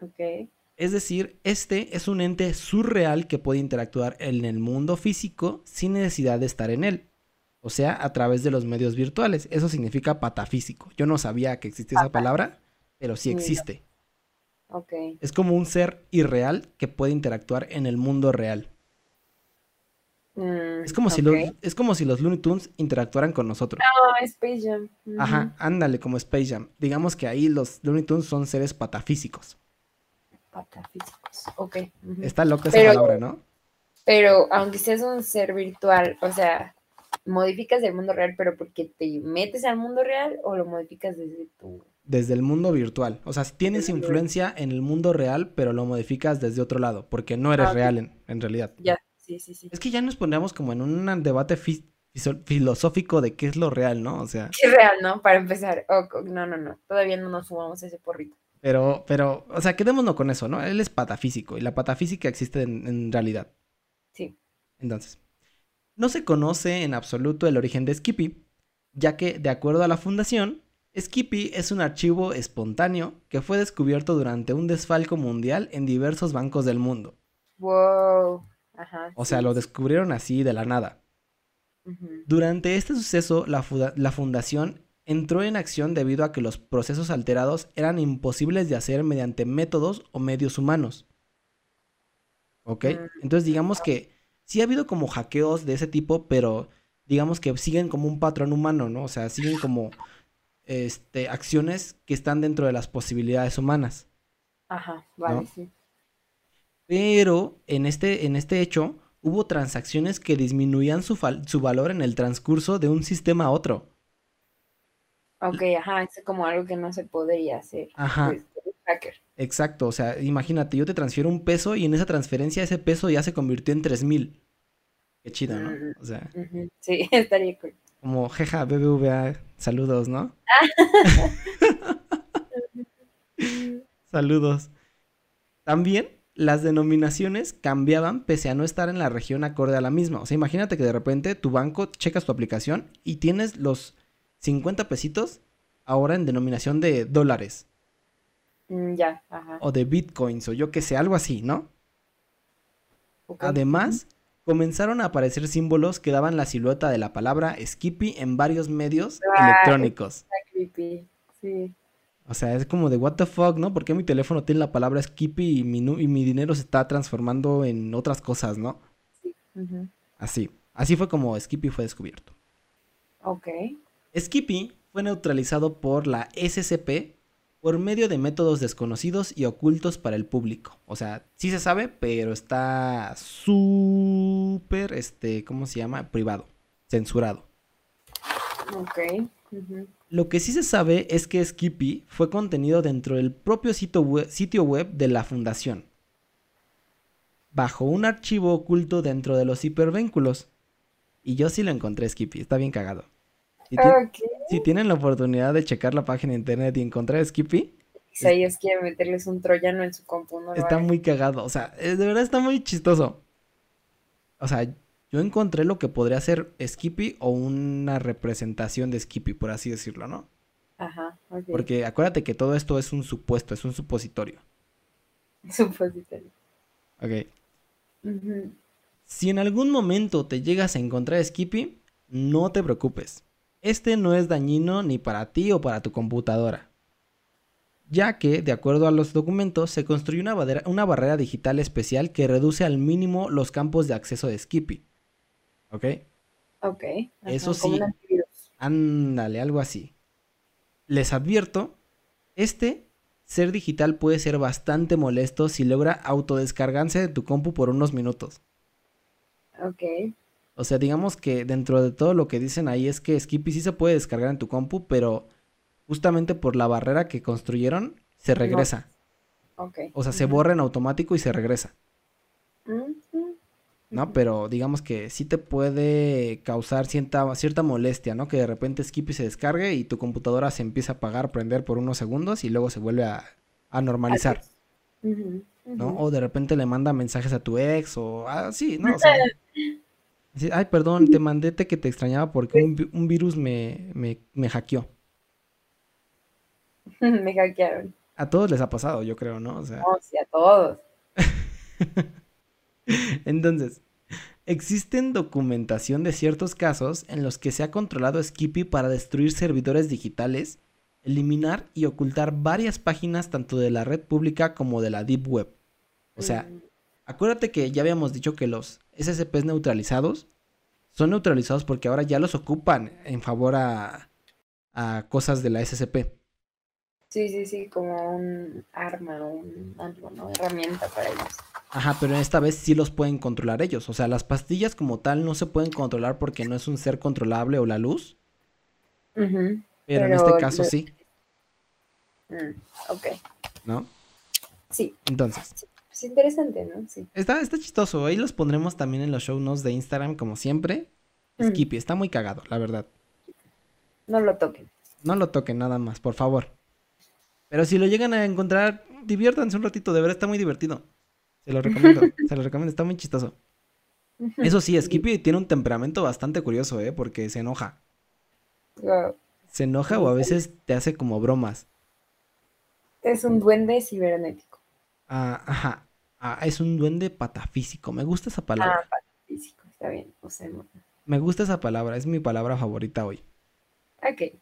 Ok. Es decir, este es un ente surreal que puede interactuar en el mundo físico sin necesidad de estar en él. O sea, a través de los medios virtuales. Eso significa patafísico. Yo no sabía que existía esa palabra, pero sí existe. Ok. Es como un ser irreal que puede interactuar en el mundo real. Mm, Es como, si los, es como si los Looney Tunes interactuaran con nosotros. Ah, Space Jam. Ajá, ándale, como Space Jam. Digamos que ahí los Looney Tunes son seres patafísicos. Patafísicos. Ok. ujú. Está loca esa Pero- palabra, ¿no? Pero aunque seas un ser virtual, o sea, modificas el mundo real, pero porque te metes al mundo real o lo modificas desde tu. Desde el mundo virtual. O sea, tienes influencia en el mundo real, pero lo modificas desde otro lado, porque no eres Ah, real en, en realidad. Ya, sí, sí, sí. Es que ya nos pondríamos como en un debate filosófico de qué es lo real, ¿no? O sea, Es real, ¿no? Para empezar. Oh, co- no, no, no. Todavía no nos fumamos ese porrito. Pero, pero, o sea, quedémonos con eso, ¿no? Él es patafísico y la patafísica existe en- en realidad. Sí. Entonces, no se conoce en absoluto el origen de Skippy, ya que, de acuerdo a la fundación, Skippy es un archivo espontáneo que fue descubierto durante un desfalco mundial en diversos bancos del mundo. Wow. Ajá. O sea, lo descubrieron así de la nada. Durante este suceso, la, la, fundación entró en acción debido a que los procesos alterados eran imposibles de hacer mediante métodos o medios humanos. ¿Ok? Mm. Entonces digamos que sí ha habido como hackeos de ese tipo, pero digamos que siguen como un patrón humano, ¿no? O sea, siguen como este, acciones que están dentro de las posibilidades humanas. Ajá, vale, sí. Pero en este, en este hecho hubo transacciones que disminuían su, su, valor en el transcurso de un sistema a otro. Ok, ajá, es como algo que no se podría hacer. Ajá. Pues, hacker. Exacto, o sea, imagínate, yo te transfiero un peso y en esa transferencia ese peso ya se convirtió en tres mil. Qué chido, ¿no? O sea. Sí, estaría cool. Como, jeja, BBVA, saludos, ¿no? saludos. También las denominaciones cambiaban pese a no estar en la región acorde a la misma. O sea, imagínate que de repente tu banco checas tu aplicación y tienes los 50 pesitos ahora en denominación de dólares. Mm, ya, ajá. O de bitcoins o yo que sé, algo así, ¿no? Además, comenzaron a aparecer símbolos que daban la silueta de la palabra Skippy en varios medios electrónicos. Sí. O sea, es como de what the fuck, ¿no? ¿Por qué mi teléfono tiene la palabra Skippy y mi, y mi dinero se está transformando en otras cosas, ¿no? Sí. Así. Así fue como Skippy fue descubierto. Ok. Skippy fue neutralizado por la SCP por medio de métodos desconocidos y ocultos para el público. O sea, sí se sabe, pero está súper, este, ¿cómo se llama? Privado, censurado. Ok. Lo que sí se sabe es que Skippy fue contenido dentro del propio sitio web, sitio web de la fundación, bajo un archivo oculto dentro de los hipervínculos. Y yo sí lo encontré, Skippy, está bien cagado. Si, tienen la oportunidad de checar la página de internet y encontrar Skippy. Si ellos quieren meterles un troyano en su compu, Está muy cagado, o sea, de verdad está muy chistoso. O sea, yo encontré lo que podría ser Skippy o una representación de Skippy, por así decirlo, ¿no? Ajá, ok. Porque acuérdate que todo esto es un supuesto, es un supositorio. Supositorio. Ok. Si en algún momento te llegas a encontrar Skippy, no te preocupes este no es dañino ni para ti o para tu computadora, ya que, de acuerdo a los documentos, se construyó una, barrera, digital especial que reduce al mínimo los campos de acceso de Skippy. ¿Ok? Ok. Eso sí. Ándale, algo así. Les advierto, este ser digital puede ser bastante molesto si logra autodescargarse de tu compu por unos minutos. Ok. O sea, digamos que dentro de todo lo que dicen ahí es que Skippy sí se puede descargar en tu compu, pero justamente por la barrera que construyeron, se regresa. O sea, se borra en automático y se regresa. ¿No? Pero digamos que sí te puede causar cierta, cierta molestia, ¿no? Que de repente Skippy se descargue y tu computadora se empieza a apagar, prender por unos segundos y luego se vuelve a, normalizar. ¿No? O de repente le manda mensajes a tu ex o así, ¿no? O sea, Ay, perdón, te mandé que te extrañaba porque un, virus me, me, hackeó. me hackearon. A todos les ha pasado, yo creo, ¿no? O sea... No, sí, a todos. Entonces, existen documentación de ciertos casos en los que se ha controlado Skippy para destruir servidores digitales, eliminar y ocultar varias páginas tanto de la red pública como de la Deep Web. O sea, mm. acuérdate que ya habíamos dicho que los SCPs neutralizados son neutralizados porque ahora ya los ocupan en favor a, cosas de la SCP. Sí, sí, sí, como un arma, un algo, ¿no? Herramienta para ellos. Ajá, pero esta vez sí los pueden controlar ellos. O sea, las pastillas como tal no se pueden controlar porque no es un ser controlable o la luz. pero, en este caso sí. Mm, ok. ¿No? Sí. Entonces. Es interesante, ¿no? Sí. Está, está chistoso. Ahí los pondremos también en los show notes de Instagram, como siempre. Mm. Skippy, está muy cagado, la verdad. No lo toquen. No lo toquen nada más, por favor. Pero si lo llegan a encontrar, diviértanse un ratito, de verdad está muy divertido. Se lo recomiendo, se lo recomiendo, está muy chistoso. Eso sí, Skippy tiene un temperamento bastante curioso, ¿eh? Porque se enoja. enoja. Se enoja o a veces te hace como bromas. Es un duende cibernético. Ah, ajá. Ah, es un duende patafísico. Me gusta esa palabra. Ah, físico, está bien. O sea, no. Me gusta esa palabra. Es mi palabra favorita hoy. Ok.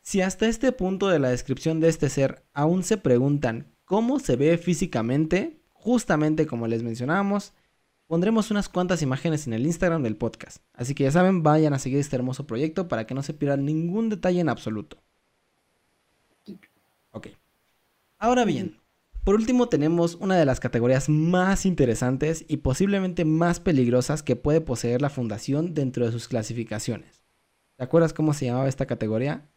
Si hasta este punto de la descripción de este ser aún se preguntan cómo se ve físicamente, justamente como les mencionábamos, pondremos unas cuantas imágenes en el Instagram del podcast. Así que ya saben, vayan a seguir este hermoso proyecto para que no se pierdan ningún detalle en absoluto. Ok. Ahora bien, por último tenemos una de las categorías más interesantes y posiblemente más peligrosas que puede poseer la fundación dentro de sus clasificaciones. ¿Te acuerdas cómo se llamaba esta categoría?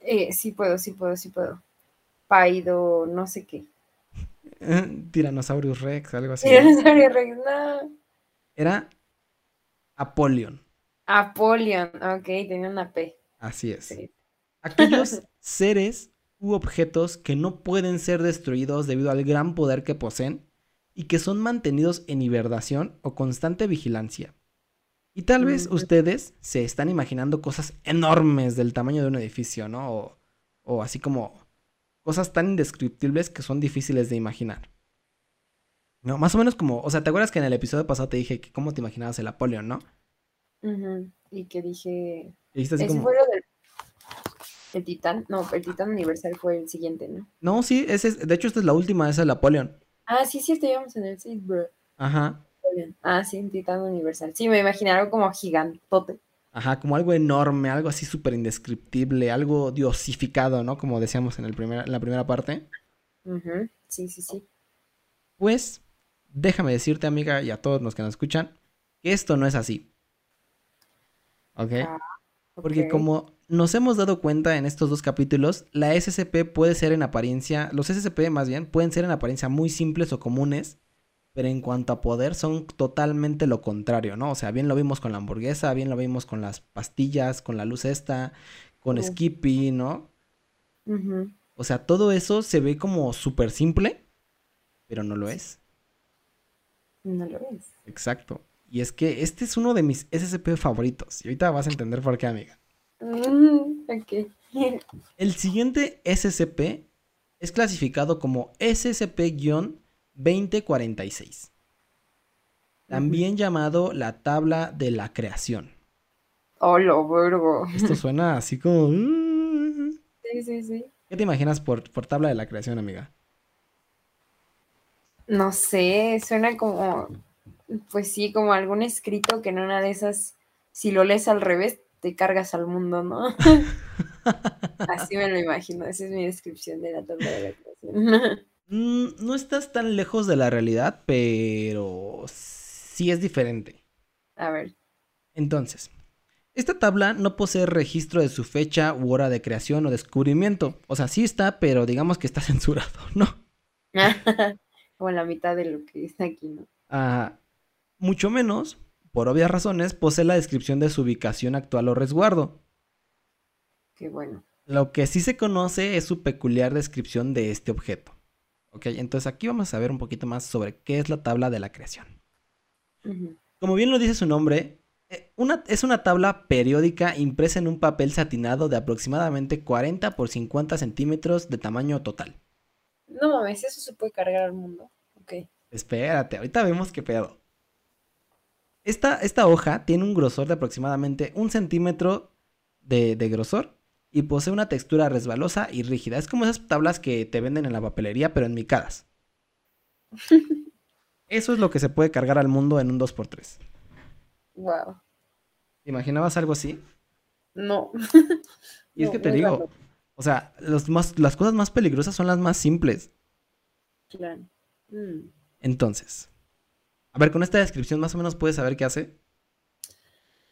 Eh, sí puedo, sí puedo, sí puedo. Paido, no sé qué. Tyrannosaurus Rex, algo así. Tyrannosaurus Rex, no. Era Apollyon. Apollyon, ok, tenía una P. Así es. Sí. Aquellos seres u objetos que no pueden ser destruidos debido al gran poder que poseen y que son mantenidos en hibernación o constante vigilancia. Y tal vez Ujú. ustedes se están imaginando cosas enormes del tamaño de un edificio, ¿no? O, o así como cosas tan indescriptibles que son difíciles de imaginar. No, más o menos como, o sea, ¿te acuerdas que en el episodio pasado te dije que cómo te imaginabas el Apoleón, ¿no? Y que dije. Ese como, fue lo del. El Titán. No, el Titán Universal fue el siguiente, ¿no? no, sí, ese es, de hecho esta es la última, esa es el Apoleón. Ah, sí, sí, íbamos en el 6, bro. Ajá. Ah, sí, el Titán Universal. Sí, me imaginaron como gigantote. Ajá, como algo enorme, algo así súper indescriptible, algo diosificado, ¿no? Como decíamos en, el primer- en la primera parte. Ujú, Sí, sí, sí. Pues, déjame decirte, amiga, y a todos los que nos escuchan, que esto no es así. ¿Ok? Ah, Porque ok. como nos hemos dado cuenta en estos dos capítulos, la SCP puede ser en apariencia, los SCP más bien, pueden ser en apariencia muy simples o comunes, pero en cuanto a poder son totalmente lo contrario, ¿no? O sea, bien lo vimos con la hamburguesa, bien lo vimos con las pastillas, con la luz esta, con Sí. Skippy, ¿no? O sea, todo eso se ve como súper simple, pero no lo es. No lo ves. Exacto. Y es que este es uno de mis SCP favoritos. Y ahorita vas a entender por qué, amiga. Mm, ok. El siguiente SCP es clasificado como SCP-2046. También llamado la tabla de la creación. Hola, vergo. Esto suena así como... "Uh". Sí, sí, sí. ¿Qué te imaginas por, por tabla de la creación, amiga? No sé, suena como, pues sí, como algún escrito que en una de esas, si lo lees al revés, te cargas al mundo, ¿no? Así me lo imagino, esa es mi descripción de la tabla de la creación. Mm, no estás tan lejos de la realidad, pero sí es diferente. A ver, Entonces, esta tabla no posee registro de su fecha u hora de creación o descubrimiento. O sea, sí está, pero digamos que está censurado, ¿no? como la mitad de lo que está aquí, ¿no? Ah, mucho menos, por obvias razones, posee la descripción de su ubicación actual o resguardo. Qué bueno. Lo que sí se conoce es su peculiar descripción de este objeto. Ok, entonces aquí vamos a ver un poquito más sobre qué es la tabla de la creación. Como bien lo dice su nombre, eh, una- es una tabla periódica impresa en un papel satinado de aproximadamente 40 por 50 centímetros de tamaño total. No mames, eso se puede cargar al mundo. Ok. Espérate, ahorita vemos qué pedo. Esta, esta hoja tiene un grosor de aproximadamente un centímetro de, de grosor y posee una textura resbalosa y rígida. Es como esas tablas que te venden en la papelería, pero enmicadas. Eso es lo que se puede cargar al mundo en un 2x3. Wow. ¿Te imaginabas algo así? No. Y es No, que te digo, raro. o sea, los más, las cosas más peligrosas son las más simples. Claro. Mm. Entonces, a ver, con esta descripción más o menos puedes saber qué hace.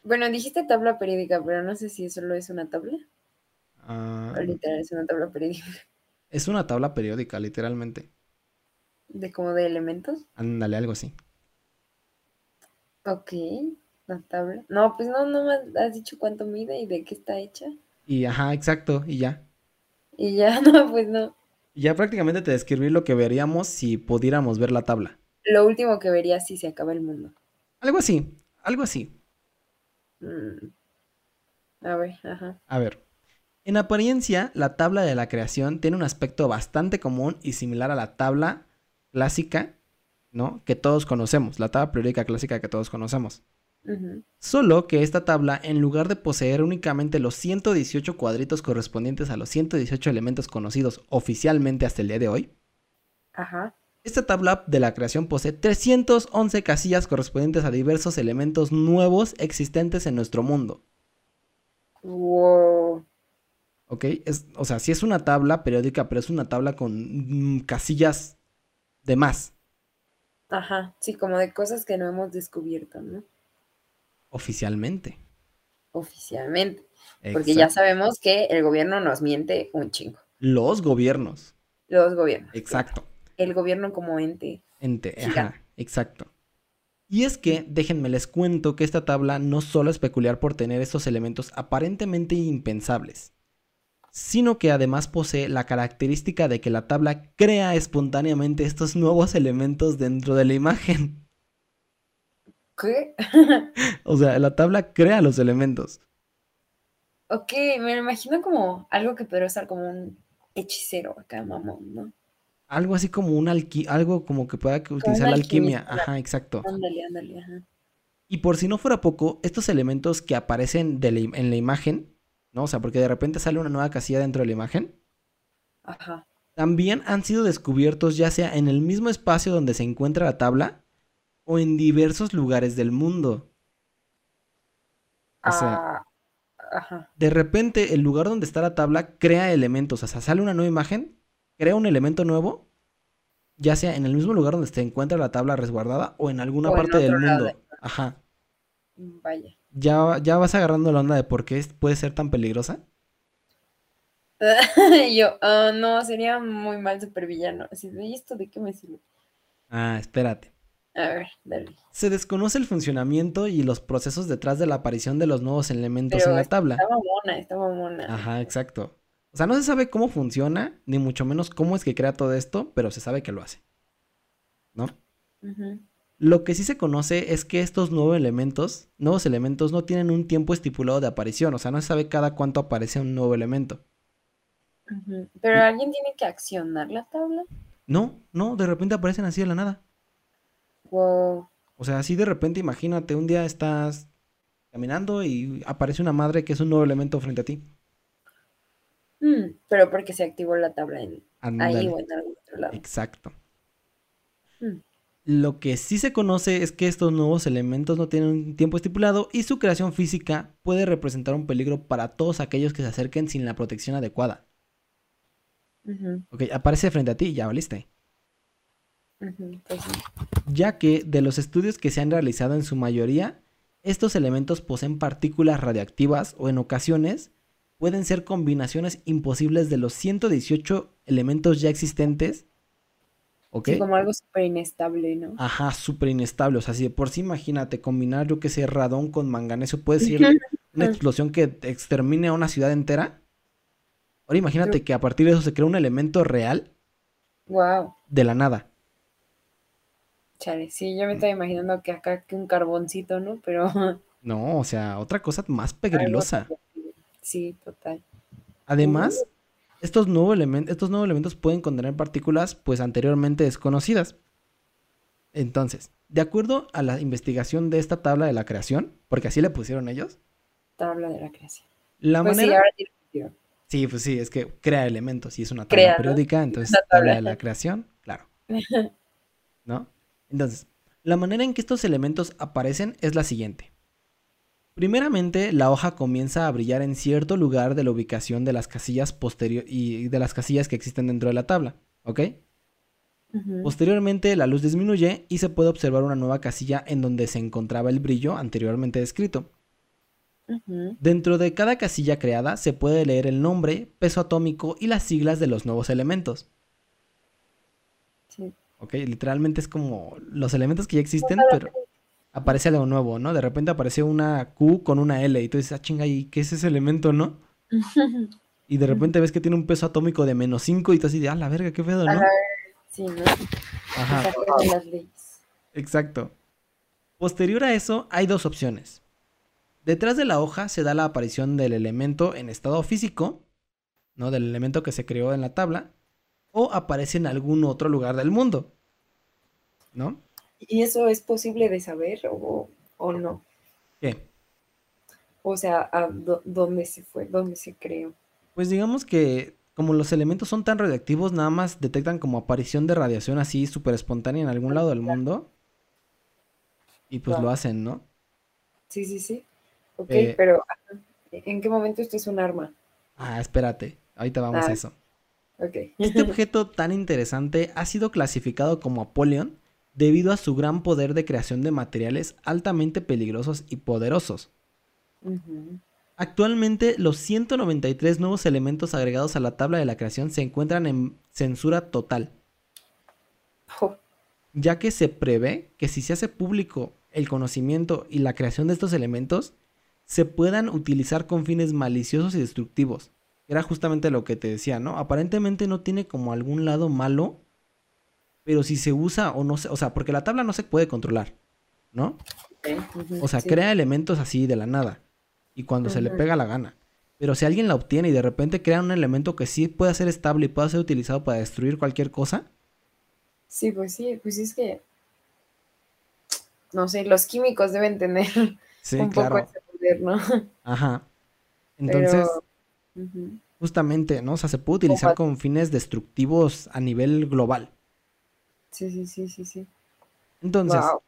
Bueno, dijiste tabla periódica, pero no sé si solo es una tabla. Ah, O literal es una tabla periódica. es una tabla periódica, literalmente. De como de elementos. Ándale, algo así. Ok, la tabla. No, pues no, no me has dicho cuánto mide y de qué está hecha. Y ajá, exacto, y ya. Y ya, no, pues no. Ya prácticamente te describí lo que veríamos si pudiéramos ver la tabla. Lo último que vería si se acaba el mundo. Algo así, algo así. Mm, A ver, ajá. A ver. En apariencia, la tabla de la creación tiene un aspecto bastante común y similar a la tabla clásica, ¿no? Que todos conocemos, la tabla periódica clásica que todos conocemos. Solo que esta tabla, en lugar de poseer únicamente los 118 cuadritos correspondientes a los 118 elementos conocidos oficialmente hasta el día de hoy, Ajá. Esta tabla de la creación posee 311 casillas correspondientes a diversos elementos nuevos existentes en nuestro mundo. Wow. ¿Ok? Es, o sea, sí es una tabla periódica, pero es una tabla con mm, casillas de más, Ajá. Sí, como de cosas que no hemos descubierto, ¿no? oficialmente. Oficialmente. Porque ya sabemos que el gobierno nos miente un chingo. Los gobiernos. Los gobiernos. Exacto. El gobierno como ente. Ente, Gigante. ajá, exacto. Y es que, déjenme les cuento que esta tabla no solo es peculiar por tener estos elementos aparentemente impensables, sino que además posee la característica de que la tabla crea espontáneamente estos nuevos elementos dentro de la imagen. ¿Qué? O sea, la tabla crea los elementos. Ok, me lo imagino como algo que podría ser como un hechicero acá, mamón, ¿no? Algo así como un alqui algo como que pueda que utilizar la alquimia. Ajá, exacto. Ándale, ándale, ajá. Y por si no fuera poco, estos elementos que aparecen de la en la imagen, ¿no? O sea, porque de repente sale una nueva casilla dentro de la imagen, Ajá. también han sido descubiertos ya sea en el mismo espacio donde se encuentra la tabla o en diversos lugares del mundo. O sea, Ah, ajá. de repente el lugar donde está la tabla crea elementos, o sea, sale una nueva imagen, crea un elemento nuevo, ya sea en el mismo lugar donde se encuentra la tabla resguardada o en alguna O en parte del mundo. de- Ajá. Vaya. Ya, ya vas agarrando la onda de por qué es- puede ser tan peligrosa. Yo, ah, no, sería muy mal supervillano. Así de, ¿y esto de qué me sirve? Ah, espérate. A ver, dale. Se desconoce el funcionamiento y los procesos detrás de la aparición de los nuevos elementos Pero en la tabla. Está mamona, está mamona. Ajá, exacto. O sea, no se sabe cómo funciona, ni mucho menos cómo es que crea todo esto, pero se sabe que lo hace. ¿No? Lo que sí se conoce es que estos nuevos elementos, nuevos elementos no tienen un tiempo estipulado de aparición, o sea, no se sabe cada cuánto aparece un nuevo elemento. Pero alguien tiene que accionar la tabla. No, no, de repente aparecen así de la nada. Wow. O sea, así de repente, imagínate, un día estás caminando y aparece una madre que es un nuevo elemento frente a ti. Mm, pero porque se activó la tabla en ahí o en algún otro lado. Exacto. Mm. Lo que sí se conoce es que estos nuevos elementos no tienen un tiempo estipulado y su creación física puede representar un peligro para todos aquellos que se acerquen sin la protección adecuada. Ok, aparece frente a ti ya valiste. pues sí. Ya que de los estudios que se han realizado en su mayoría, estos elementos poseen partículas radiactivas o en ocasiones pueden ser combinaciones imposibles de los 118 elementos ya existentes. ¿Ok? Sí, como algo súper inestable, ¿no? Ajá, súper inestable. O sea, si de por sí imagínate combinar, yo que sé, radón con manganeso, puede ser una explosión que extermine a una ciudad entera. Ahora imagínate que a partir de eso se crea un elemento real Wow. de la nada. Chale, sí, yo me estaba imaginando que acá que un carboncito, ¿no? Pero No, o sea, otra cosa más algo peligrosa. Sí, total. Además, estos, nuevos estos nuevos elementos pueden contener partículas pues anteriormente desconocidas. Entonces, de acuerdo a la investigación de esta tabla de la creación, porque así le pusieron ellos, Tabla de la creación. la Pues sí, manera... ahora. Sí, pues sí, es que crea elementos y es una tabla Crea, ¿no? periódica, entonces tabla tabla. de la creación, claro. ¿No? Entonces, la manera en que estos elementos aparecen es la siguiente. Primeramente, la hoja comienza a brillar en cierto lugar de la ubicación de las casillas posterior y de las casillas que existen dentro de la tabla, ¿ok? Posteriormente, la luz disminuye y se puede observar una nueva casilla en donde se encontraba el brillo anteriormente descrito. Dentro de cada casilla creada se puede leer el nombre, peso atómico y las siglas de los nuevos elementos. Sí. ¿Ok? Literalmente es como los elementos que ya existen, pero aparece algo nuevo, ¿no? De repente aparece una Q con una L y tú dices, ah, chinga, ¿y qué es ese elemento, no? Y de repente ves que tiene un peso atómico de menos 5 y tú así de, ah, la verga, qué pedo, ¿no? la- Sí, ¿no? Ajá, las leyes. exacto. Posterior a eso, hay dos opciones. Detrás de la hoja se da la aparición del elemento en estado físico, ¿no? Del elemento que se creó en la tabla, o aparece en algún otro lugar del mundo, ¿no? ¿Y eso es posible de saber o, o no? ¿Qué? O sea, ¿a dó- ¿dónde se fue? ¿Dónde se creó? Pues digamos que como los elementos son tan radioactivos, nada más detectan como aparición de radiación así súper espontánea en algún lado del mundo. Y pues lo hacen, ¿no? Sí, sí, sí. Ok, Eh, pero ¿en qué momento esto es un arma? Ah, espérate, ahorita vamos a Ah. eso. Este objeto tan interesante ha sido clasificado como Apollyon debido a su gran poder de creación de materiales altamente peligrosos y poderosos. Actualmente, los 193 nuevos elementos agregados a la tabla de la creación se encuentran en censura total, Oh, ya que se prevé que si se hace público el conocimiento y la creación de estos elementos, se puedan utilizar con fines maliciosos y destructivos. Era justamente lo que te decía, ¿no? Aparentemente no tiene como algún lado malo, pero si se usa o no se, o sea, porque la tabla no se puede controlar, ¿no? O sea, sí. crea elementos así de la nada. Y cuando se le pega la gana. Pero si alguien la obtiene y de repente crea un elemento que sí puede ser estable y puede ser utilizado para destruir cualquier cosa, Sí, pues sí, pues es que, no sé, los químicos deben tener sí, un poco ese poder, ¿no? Ajá. Entonces, Pero, justamente, ¿no? O sea, se puede utilizar con fines destructivos a nivel global. Sí, sí, sí, sí, sí. Entonces, Wow.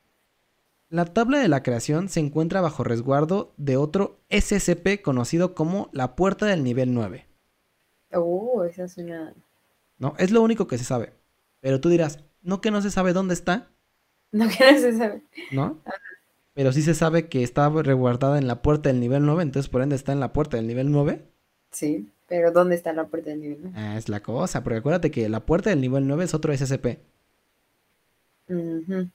la tabla de la creación se encuentra bajo resguardo de otro SCP conocido como la puerta del nivel 9. Oh, esa suena. ¿No? Es lo único que se sabe. Pero tú dirás, ¿no que no se sabe dónde está? No que no se sabe. ¿no? Pero sí se sabe que está resguardada en la puerta del nivel 9, entonces por ende está en la puerta del nivel 9. Sí, pero ¿dónde está la puerta del nivel? no? Ah, es la cosa, porque acuérdate que la puerta del nivel 9 es otro SCP. Entonces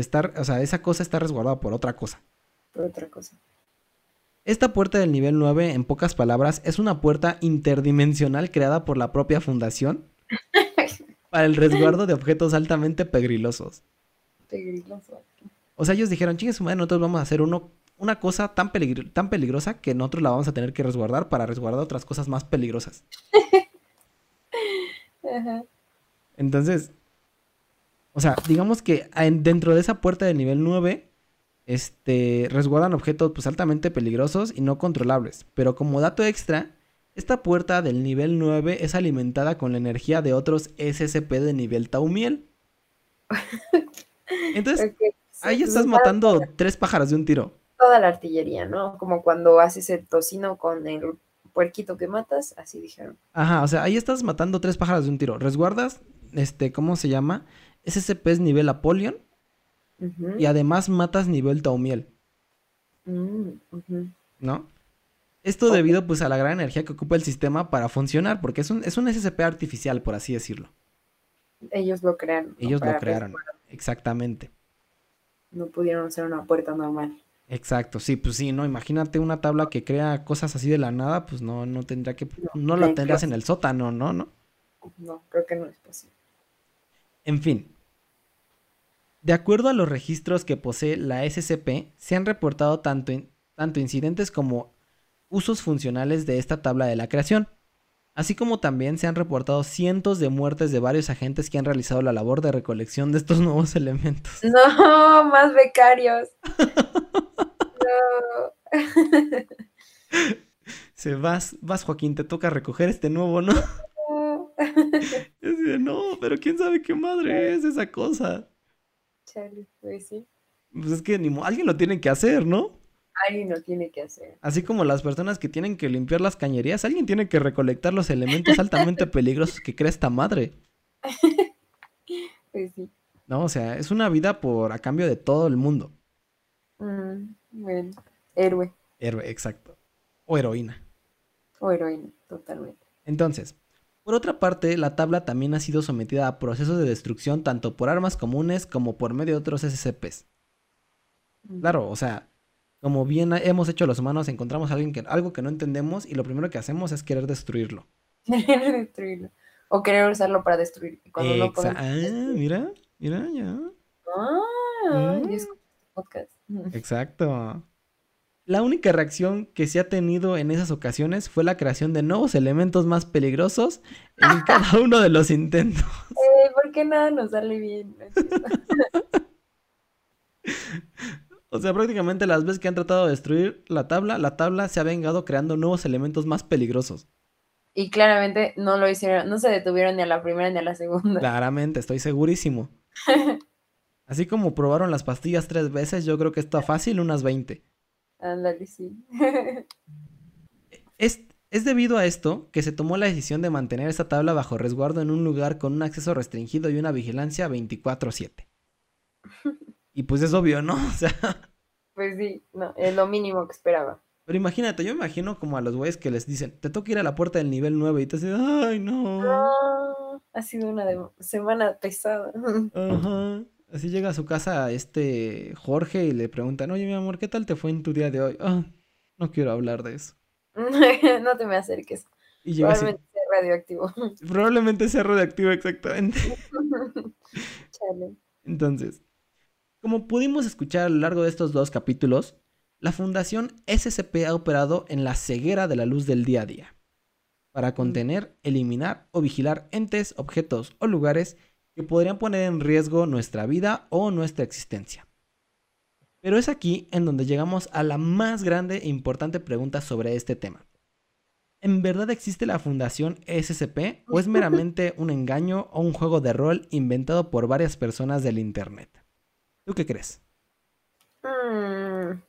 está, o sea, esa cosa está resguardada por otra cosa. Por otra cosa. Esta puerta del nivel 9, en pocas palabras, es una puerta interdimensional creada por la propia fundación para el resguardo de objetos altamente pegrilosos. Pegriloso. O sea, ellos dijeron, chingue su madre, nosotros vamos a hacer uno, una cosa tan, peligr- tan peligrosa que nosotros la vamos a tener que resguardar para resguardar otras cosas más peligrosas. Ajá. Entonces, o sea, digamos que en- dentro de esa puerta de nivel 9, este, resguardan objetos pues altamente peligrosos y no controlables. Pero como dato extra, esta puerta del nivel 9 es alimentada con la energía de otros SCP de nivel Taumiel. Entonces, ahí sí, estás pues, matando tres pájaros de un tiro. Toda la artillería, ¿no? Como cuando haces el tocino con el puerquito que matas, así dijeron. Ajá, o sea, ahí estás matando tres pájaros de un tiro. Resguardas, este, ¿cómo se llama? SCP es nivel Apollyon Ujú, y además matas nivel Taumiel. mm. ¿no? Esto debido pues a la gran energía que ocupa el sistema para funcionar, porque es un, es un SCP artificial, por así decirlo. Ellos lo crearon. Ellos lo crearon, exactamente. No pudieron hacer una puerta normal. Exacto, sí, pues sí, no, imagínate una tabla que crea cosas así de la nada, pues no, no tendría que, No, no la tendrías en el sótano, ¿no? ¿No? No, creo que no es posible. En fin. De acuerdo a los registros que posee la SCP, se han reportado tanto, in- tanto incidentes como usos funcionales de esta tabla de la creación, así como también se han reportado cientos de muertes de varios agentes que han realizado la labor de recolección de estos nuevos elementos. No, más becarios. No. Se vas, vas Joaquín, te toca recoger este nuevo, ¿no? De, no, pero quién sabe qué madre es esa cosa. Chale, pues sí. Pues es que ni alguien lo tiene que hacer, ¿no? Alguien lo tiene que hacer. Así como las personas que tienen que limpiar las cañerías, alguien tiene que recolectar los elementos altamente peligrosos que crea esta madre. Pues sí. No, o sea, es una vida por a cambio de todo el mundo. Mm, bueno, héroe Héroe, exacto. O heroína. o heroína, totalmente. Entonces, por otra parte, la tabla también ha sido sometida a procesos de destrucción tanto por armas comunes como por medio de otros SCPs. Claro, o sea, como bien hemos hecho los humanos, encontramos a alguien que, algo que no entendemos y lo primero que hacemos es querer destruirlo. Querer destruirlo. O querer usarlo para destruir. Cuando no Exa- podemos ah, mira, mira, ya. Ah, Mm. yo este podcast. Exacto. La única reacción que se ha tenido en esas ocasiones fue la creación de nuevos elementos más peligrosos en cada uno de los intentos. Eh, ¿Por qué nada nos sale bien? O sea, prácticamente las veces que han tratado de destruir la tabla, la tabla se ha vengado creando nuevos elementos más peligrosos. Y claramente no lo hicieron, no se detuvieron ni a la primera ni a la segunda. Claramente, estoy segurísimo. Así como probaron las pastillas tres veces, yo creo que está fácil unas 20. Ándale, sí. Es, es debido a esto que se tomó la decisión de mantener esta tabla bajo resguardo en un lugar con un acceso restringido y una vigilancia 24/7. Y pues es obvio, ¿no? O sea, Pues sí, no, es lo mínimo que esperaba. pero imagínate, yo me imagino como a los güeyes que les dicen, te toca ir a la puerta del nivel 9 y te dicen, ay, no. No, ha sido una semana pesada. Ajá. Así llega a su casa este Jorge y le preguntan, oye, mi amor, ¿qué tal te fue en tu día de hoy? Ah, no quiero hablar de eso. no te me acerques. Y llega así, Probablemente sea radioactivo. probablemente sea radioactivo exactamente. Chale. Entonces, como pudimos escuchar a lo largo de estos dos capítulos, la Fundación SCP ha operado en la ceguera de la luz del día a día, para contener, eliminar o vigilar entes, objetos o lugares que podrían poner en riesgo nuestra vida o nuestra existencia. Pero es aquí en donde llegamos a la más grande e importante pregunta sobre este tema. ¿En verdad existe la Fundación SCP o es meramente un engaño o un juego de rol inventado por varias personas del Internet? ¿Tú qué crees? Mm.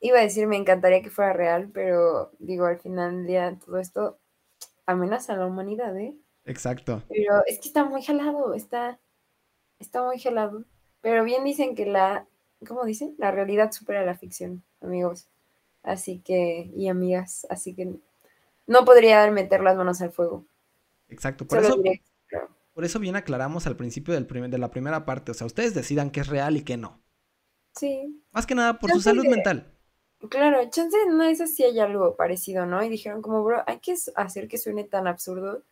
Iba a decir, me encantaría que fuera real, pero digo, al final del día todo esto amenaza a la humanidad, ¿eh? Exacto. Pero es que está muy jalado, está, está muy jalado. Pero bien dicen que la, ¿cómo dicen? La realidad supera la ficción, amigos. Así que, y amigas, así que no podría meter las manos al fuego. Exacto. Por Solo eso, diré, por eso bien aclaramos al principio del primer- de la primera parte. O sea, ustedes decidan qué es real y qué no. Sí, Más que nada por su salud mental. claro, chance no es así hay algo parecido, ¿no? Y dijeron como, bro, hay que hacer que suene tan absurdo.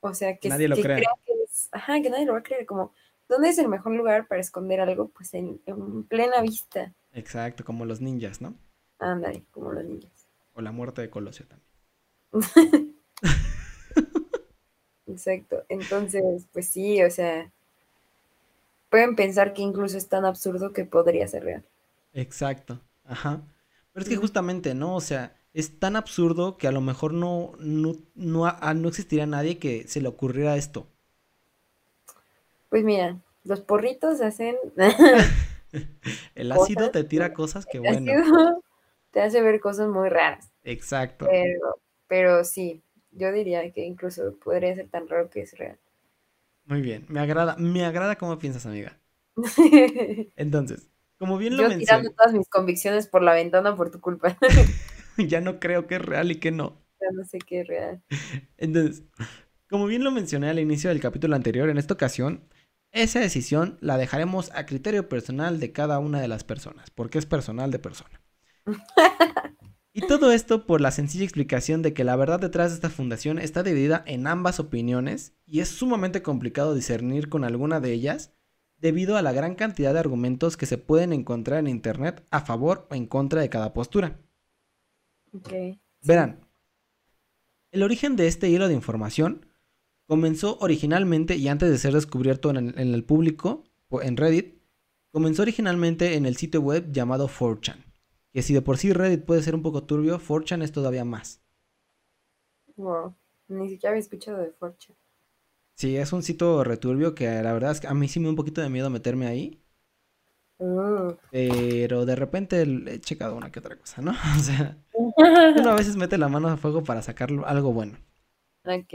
O sea, que, Nadie lo que crea. crean que es, ajá, que nadie lo va a creer. Como, ¿dónde es el mejor lugar para esconder algo? Pues en, en plena vista. Exacto, como los ninjas, ¿no? Ándale, como los niños. O la muerte de Colosio también. Exacto. Entonces, pues sí, o sea, pueden pensar que incluso es tan absurdo que podría ser real. Exacto. Ajá. Pero es que justamente, ¿no? O sea, es tan absurdo que a lo mejor no, no, no, no existiría nadie que se le ocurriera esto. Pues mira, los porritos hacen El ácido Cosas te tira cosas que bueno. ácido te hace ver cosas muy raras. Exacto. Pero, pero sí, yo diría que incluso podría ser tan raro que es real. Muy bien. Me agrada, me agrada cómo piensas, amiga. Entonces, como bien lo Yo mencioné, tirando todas mis convicciones por la ventana por tu culpa. ya no creo que es real y que no. ya no sé qué es real. Entonces, como bien lo mencioné al inicio del capítulo anterior, en esta ocasión, esa decisión la dejaremos a criterio personal de cada una de las personas, porque es personal de persona. Y todo esto por la sencilla explicación de que la verdad detrás de esta fundación está dividida en ambas opiniones y es sumamente complicado discernir con alguna de ellas debido a la gran cantidad de argumentos que se pueden encontrar en Internet a favor o en contra de cada postura. Ok. Verán, el origen de este hilo de información comenzó originalmente y antes de ser descubierto en el, en el público, o en Reddit, comenzó originalmente en el sitio web llamado 4chan. Que si de por sí Reddit puede ser un poco turbio, 4chan es todavía más. Wow. Ni siquiera había escuchado de Fortune. Sí, es un sitio returbio que la verdad es que a mí sí me da un poquito de miedo meterme ahí, Uh. pero de repente he checado una que otra cosa, ¿no? O sea, uno a veces mete la mano a fuego para sacar algo bueno. ok.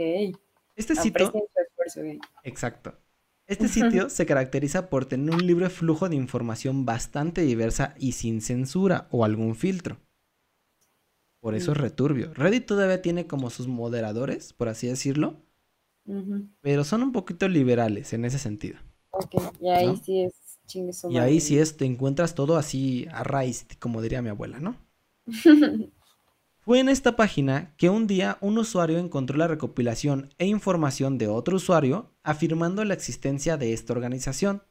Este sitio... Exacto. Este sitio se caracteriza por tener un libre flujo de información bastante diversa y sin censura o algún filtro. Por eso es Mm. returbio. Reddit todavía tiene como sus moderadores, por así decirlo, pero son un poquito liberales en ese sentido. Ok, y ahí ¿No? sí es chingue su Y ahí sí es, te encuentras todo así a raíz, como diría mi abuela, ¿no? Fue en esta página que un día un usuario encontró la recopilación e información de otro usuario afirmando la existencia de esta organización.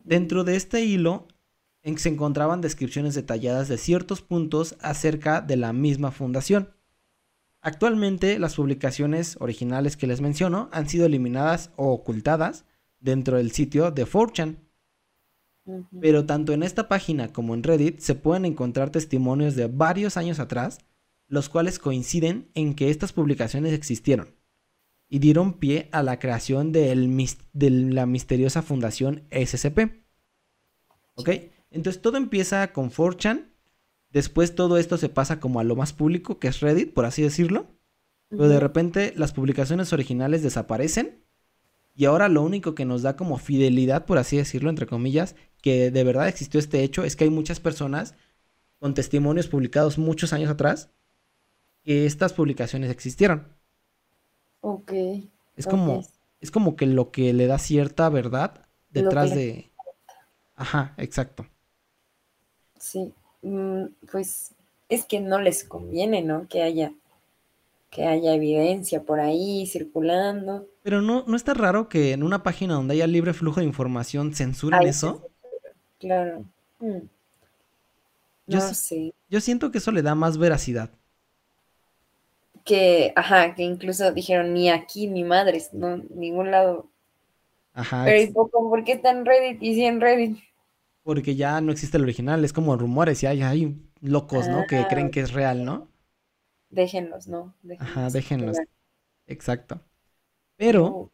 Dentro de este hilo en que se encontraban descripciones detalladas de ciertos puntos acerca de la misma fundación. Actualmente las publicaciones originales que les menciono han sido eliminadas o ocultadas dentro del sitio de 4chan. Pero tanto en esta página como en Reddit se pueden encontrar testimonios de varios años atrás, los cuales coinciden en que estas publicaciones existieron y dieron pie a la creación de la misteriosa fundación SCP. ¿Ok? Entonces todo empieza con 4chan, después todo esto se pasa como a lo más público, que es Reddit, por así decirlo, pero de repente las publicaciones originales desaparecen y ahora lo único que nos da como fidelidad, por así decirlo, entre comillas, que de verdad existió este hecho, es que hay muchas personas con testimonios publicados muchos años atrás que estas publicaciones existieron. Ok. Es como, es como que lo que le da cierta verdad detrás de... Ajá, exacto. Sí, mm, pues es que no les conviene, ¿no? Que haya, que haya evidencia por ahí circulando. Pero no, no está raro que en una página donde haya libre flujo de información censuren eso. Claro. Mm. Yo, sé. Yo siento que eso le da más veracidad. Que, ajá, que incluso dijeron ni aquí ni madres, no, ningún lado. Ajá. Pero ¿por qué está en Reddit y si en Reddit? porque ya no existe el original, es como rumores, hay, hay locos, ¿no? Que creen ah. que es real, ¿no? Déjenlos, ¿no? Ajá, déjenlos. Exacto. Pero oh.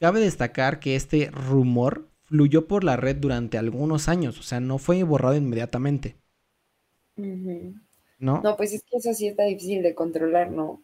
cabe destacar que este rumor fluyó por la red durante algunos años, o sea, no fue borrado inmediatamente. ¿No? No, pues es que eso sí está difícil de controlar, ¿no?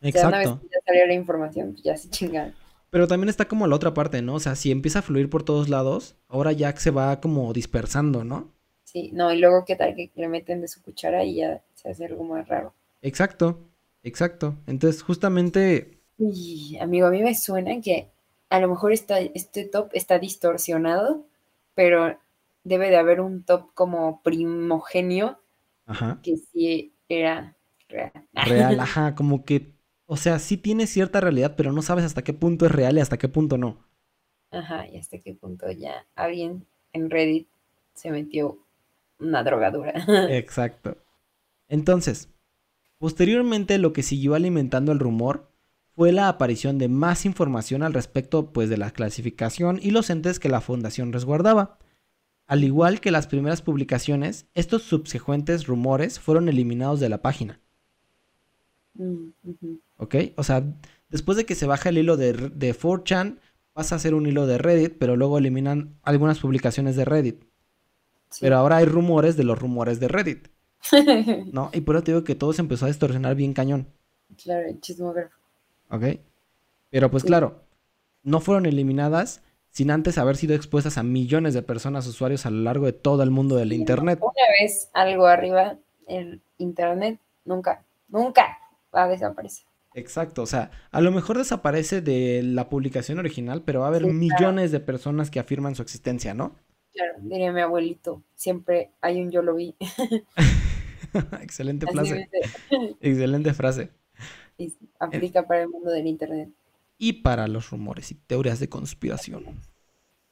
Exacto. O sea, una vez que ya salió la información, pues ya se chingan. Pero también está como la otra parte, ¿no? O sea, si empieza a fluir por todos lados, ahora ya se va como dispersando, ¿no? Sí, no, y luego qué tal que le meten de su cuchara y ya se hace algo más raro. Exacto, exacto. Entonces, justamente... Y, amigo, a mí me suena que a lo mejor está, este top está distorsionado, pero debe de haber un top como primogenio ajá. que sí era real. Real, ajá, como que o sea, sí tiene cierta realidad, pero no sabes hasta qué punto es real y hasta qué punto no. Ajá, y hasta qué punto ya alguien en Reddit se metió una drogadura. Exacto. Entonces, posteriormente lo que siguió alimentando el rumor fue la aparición de más información al respecto pues de la clasificación y los entes que la fundación resguardaba. Al igual que las primeras publicaciones, estos subsecuentes rumores fueron eliminados de la página. Mm, ¿Ok? O sea, después de que se baja el hilo de, de 4chan, pasa a ser un hilo de Reddit, pero luego eliminan algunas publicaciones de Reddit. Pero ahora hay rumores de los rumores de Reddit. ¿No? Y por eso te digo que todo se empezó a distorsionar bien cañón. Claro, chismógrafo. Ok. Pero pues claro, no fueron eliminadas sin antes haber sido expuestas a millones de personas usuarios a lo largo de todo el mundo del Internet. Una vez algo arriba en Internet, nunca, nunca va a desaparecer. Exacto, o sea, a lo mejor desaparece de la publicación original, pero va a haber millones de personas que afirman su existencia, ¿no? Claro, diría mi abuelito, siempre hay un yo lo vi. Excelente frase. Excelente frase. Y aplica para el mundo del Internet. Y para los rumores y teorías de conspiración.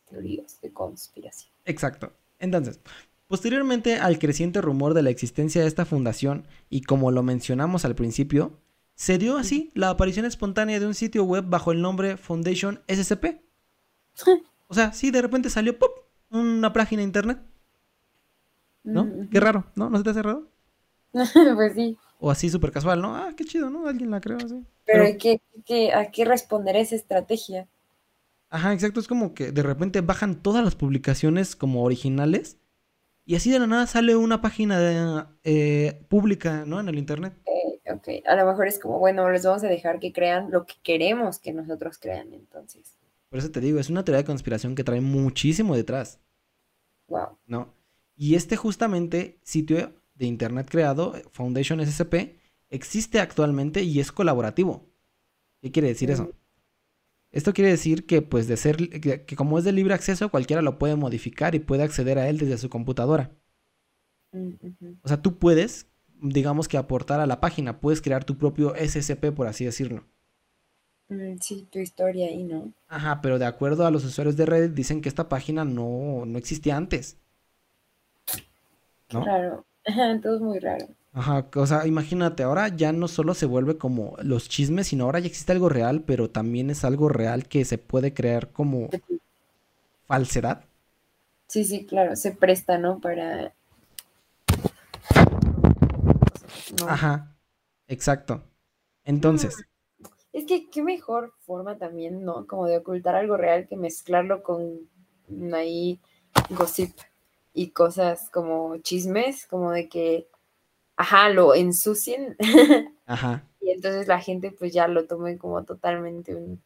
Teorías de conspiración. Exacto. Entonces, posteriormente al creciente rumor de la existencia de esta fundación, y como lo mencionamos al principio, se dio así la aparición espontánea de un sitio web bajo el nombre Foundation SCP. o sea, sí, de repente salió ¡pop! Una página de internet. ¿No? Qué raro, ¿no? ¿No se te hace raro? pues sí. O así súper casual, ¿no? Ah, qué chido, ¿no? Alguien la creó así. Pero, hay que, que, ¿a qué responder esa estrategia? Ajá, exacto. Es como que de repente bajan todas las publicaciones como originales y así de la nada sale una página de, eh, pública, ¿no? En el internet. ok, a lo mejor es como, bueno, les vamos a dejar que crean lo que queremos que nosotros crean, entonces. Por eso te digo, es una teoría de conspiración que trae muchísimo detrás. Wow. ¿No? Y este justamente sitio de internet creado, Foundation SCP, existe actualmente y es colaborativo. ¿Qué quiere decir eso? Esto quiere decir que, pues, de ser, que, como es de libre acceso, cualquiera lo puede modificar y puede acceder a él desde su computadora. Mm, o sea, tú puedes, digamos que aportar a la página, puedes crear tu propio SCP, por así decirlo. Mm, sí, tu historia ahí, ¿no? Ajá, pero de acuerdo a los usuarios de Reddit, dicen que esta página no, no existía antes. ¿no? Claro. Todo es muy raro. Ajá, o sea, imagínate, ahora ya no solo se vuelve como los chismes, sino ahora ya existe algo real, pero también es algo real que se puede crear como falsedad. Sí, sí, claro, se presta, ¿no? Para... No. Ajá, exacto. Entonces, Es que qué mejor forma también, ¿no? Como de ocultar algo real que mezclarlo con ahí gossip y cosas como chismes, como de que, ajá, lo ensucien ajá. y entonces la gente pues ya lo tome como totalmente un,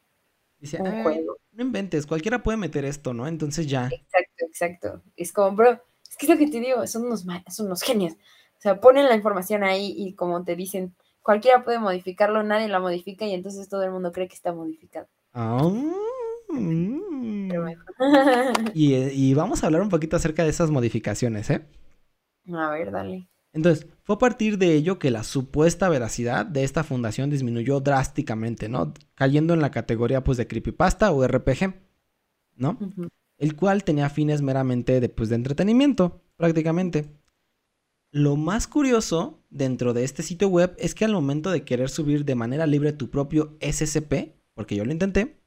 Dice, un "Ay, juego. no inventes, cualquiera puede meter esto, ¿no? Entonces ya. Exacto, exacto. Es como, bro, es que es lo que te digo, son unos, son unos genios. O sea, ponen la información ahí y como te dicen, cualquiera puede modificarlo, nadie la modifica y entonces todo el mundo cree que está modificado. Ah, mm. Pero bueno. Y, eh, y vamos a hablar un poquito acerca de esas modificaciones, ¿eh? A ver, dale. Entonces, fue a partir de ello que la supuesta veracidad de esta fundación disminuyó drásticamente, ¿no? Cayendo en la categoría pues de creepypasta o RPG, ¿no? El cual tenía fines meramente de, pues, de entretenimiento, prácticamente. Lo más curioso dentro de este sitio web es que al momento de querer subir de manera libre tu propio SCP, porque yo lo intenté,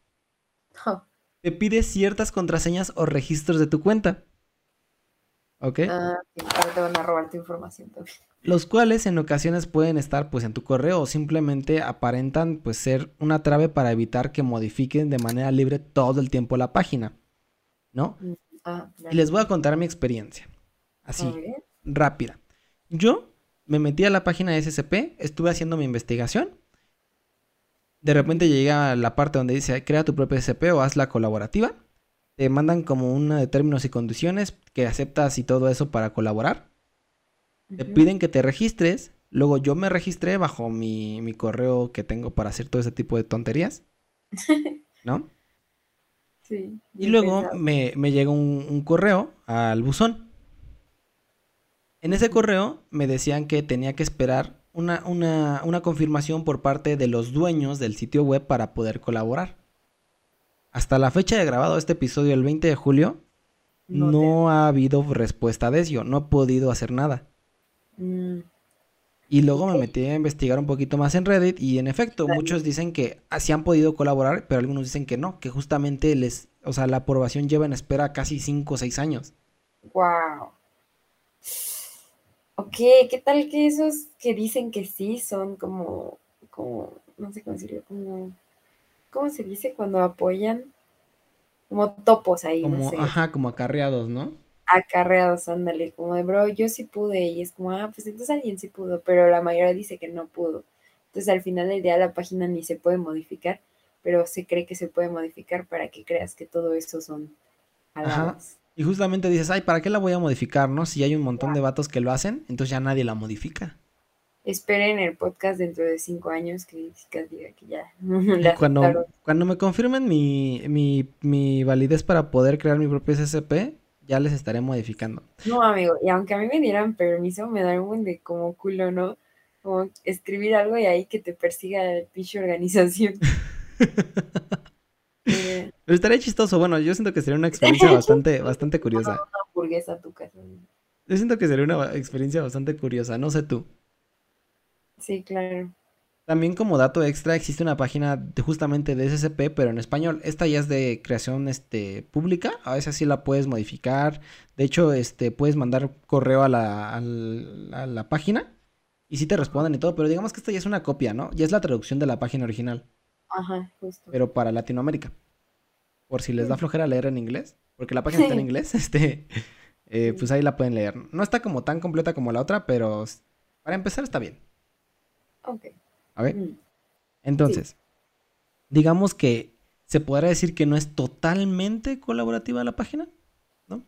Oh, te pide ciertas contraseñas o registros de tu cuenta. ¿Ok? ah, sí, ahora te van a robar tu información también. los cuales en ocasiones pueden estar pues en tu correo o simplemente aparentan pues ser una trave para evitar que modifiquen de manera libre todo el tiempo la página, ¿no? Ah, Y les voy a contar mi experiencia, así, rápida. Yo me metí a la página de SCP, estuve haciendo mi investigación. De repente llegué a la parte donde dice crea tu propio SCP o haz la colaborativa. Te mandan como una de términos y condiciones que aceptas y todo eso para colaborar. Te piden que te registres. Luego yo me registré bajo mi, mi correo que tengo para hacer todo ese tipo de tonterías. ¿No? Sí. Y luego me, me llega un, un correo al buzón. En ese correo me decían que tenía que esperar una, una, una confirmación por parte de los dueños del sitio web para poder colaborar. Hasta la fecha de grabado este episodio, el 20 de julio, No no, te- ha habido respuesta de ello. No he podido hacer nada. Mm, Y luego me metí a investigar un poquito más en Reddit y en efecto, muchos dicen que así han podido colaborar, pero algunos dicen que no, que justamente les, o sea, la aprobación lleva en espera casi 5 o 6 años. wow. Ok, ¿qué tal que esos que dicen que sí son como, como, no sé cómo decirlo, como, ¿cómo se dice cuando apoyan? Como topos ahí, no sé, ajá, como acarreados, ¿no? acarreados, ándale, como de, bro, yo sí pude, y es como, ah, pues entonces alguien sí pudo, pero la mayoría dice que no pudo. Entonces al final la idea de la página ni se puede modificar, pero se cree que se puede modificar para que creas que todo eso son Ajá. Y justamente dices, ay, ¿para qué la voy a modificar, no? Si hay un montón de vatos que lo hacen, entonces ya nadie la modifica. Esperen el podcast dentro de cinco años que Jessica diga que ya la cuando, cuando me confirmen mi, mi, mi validez para poder crear mi propio SCP, ya les estaré modificando. No, amigo, y aunque a mí me dieran permiso, me da un de como culo, ¿no? Como escribir algo y ahí que te persiga la pinche organización. Eh, Pero estaría chistoso, bueno, yo siento que sería una experiencia bastante, bastante curiosa. una hamburguesa a tu casa. Yo siento que sería una experiencia bastante curiosa, no sé tú. Sí, claro. También como dato extra existe una página de- justamente de SCP, pero en español. Esta ya es de creación este, pública, a veces sí la puedes modificar. De hecho, este, puedes mandar correo a la, al- a la página y sí te responden y todo, pero digamos que esta ya es una copia, ¿no? Ya es la traducción de la página original, Ajá, justo. pero para Latinoamérica. Por si les da flojera leer en inglés, porque la página está en inglés, este, eh, pues ahí la pueden leer. No está como tan completa como la otra, pero para empezar está bien. Ok. A ver. Entonces, digamos que se podrá decir que no es totalmente colaborativa la página, ¿no?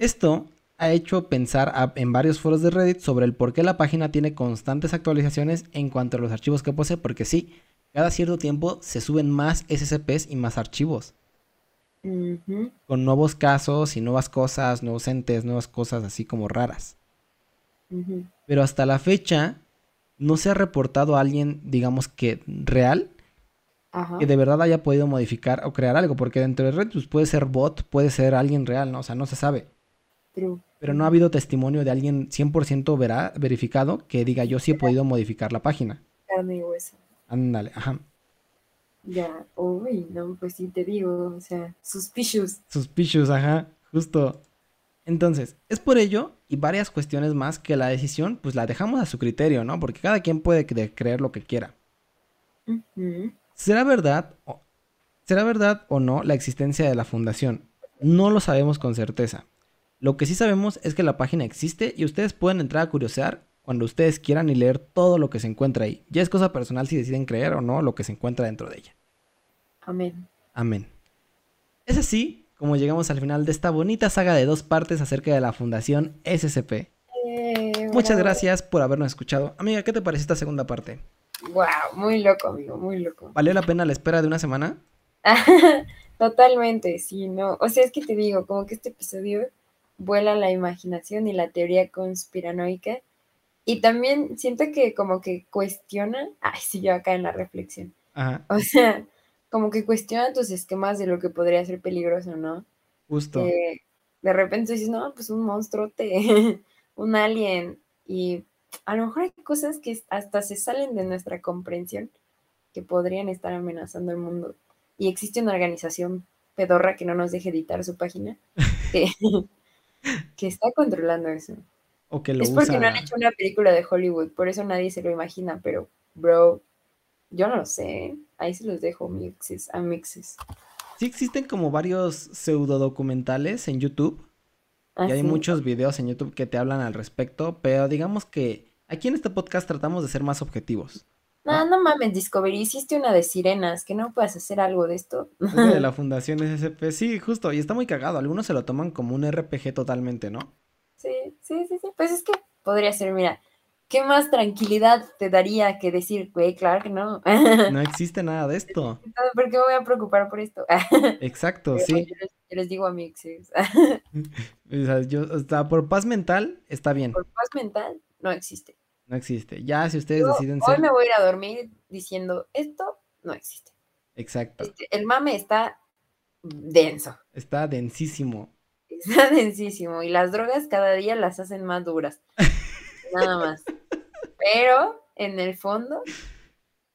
Esto ha hecho pensar a- en varios foros de Reddit sobre el por qué la página tiene constantes actualizaciones en cuanto a los archivos que posee, porque sí, cada cierto tiempo se suben más SCPs y más archivos, con nuevos casos y nuevas cosas, nuevos entes, nuevas cosas así como raras. Pero hasta la fecha no se ha reportado a alguien, digamos que real, Ajá. que de verdad haya podido modificar o crear algo, porque dentro de Red pues, puede ser bot, puede ser alguien real, ¿no? O sea, no se sabe. True. pero no ha habido testimonio de alguien 100% verá, verificado que diga yo sí he podido modificar la página. Carne y hueso. Ándale, ajá. Ya, uy, no, pues sí te digo, o sea, suspicious. Suspicious, ajá, justo. Entonces, es por ello y varias cuestiones más que la decisión pues la dejamos a su criterio, ¿no? Porque cada quien puede creer lo que quiera. ¿Será verdad, o, ¿Será verdad o no la existencia de la fundación? No lo sabemos con certeza. Lo que sí sabemos es que la página existe y ustedes pueden entrar a curiosear cuando ustedes quieran y leer todo lo que se encuentra ahí. Ya es cosa personal si deciden creer o no lo que se encuentra dentro de ella. Amén. Amén. Es así como llegamos al final de esta bonita saga de dos partes acerca de la Fundación SCP. Eh, Muchas gracias por habernos escuchado. Amiga, ¿qué te pareció esta segunda parte? Wow, muy loco, amigo, muy loco. ¿Valió la pena la espera de una semana? Totalmente, sí, no. O sea, es que te digo, como que este episodio vuela la imaginación y la teoría conspiranoica. Y también siento que como que cuestiona, ay, sí, yo acá en la reflexión. Ajá, O sea, como que cuestiona tus esquemas de lo que podría ser peligroso, ¿no? justo. que de repente dices, no, pues un monstruote, un alien, y a lo mejor hay cosas que hasta se salen de nuestra comprensión que podrían estar amenazando el mundo. Y existe una organización pedorra que no nos deje editar su página, que, que está controlando eso. O que lo es porque usa. no han hecho una película de Hollywood, por eso nadie se lo imagina, pero, bro, yo no lo sé, ahí se los dejo mixes, a mixes. Sí existen como varios pseudo documentales en YouTube y hay Así. muchos videos en YouTube que te hablan al respecto, pero digamos que aquí en este podcast tratamos de ser más objetivos. No, no mames, Discovery, hiciste una de sirenas, que no puedes hacer algo de esto. Es de la Fundación SCP, sí, justo, y está muy cagado. Algunos se lo toman como un RPG totalmente, ¿no? Sí, sí, sí, sí. Pues es que podría ser, mira, ¿qué más tranquilidad te daría que decir, güey, claro que no? No existe nada de esto. ¿Por qué me voy a preocupar por esto? Exacto, Pero sí. Yo les, yo les digo a mi exes, O sea, yo, sea, por paz mental está bien, por paz mental no existe. no existe. Ya si ustedes Yo deciden hoy ser... me voy a ir a dormir diciendo, esto no existe. Exacto, Este, el mame está denso, está densísimo. está densísimo y las drogas cada día las hacen más duras. Nada más. Pero en el fondo,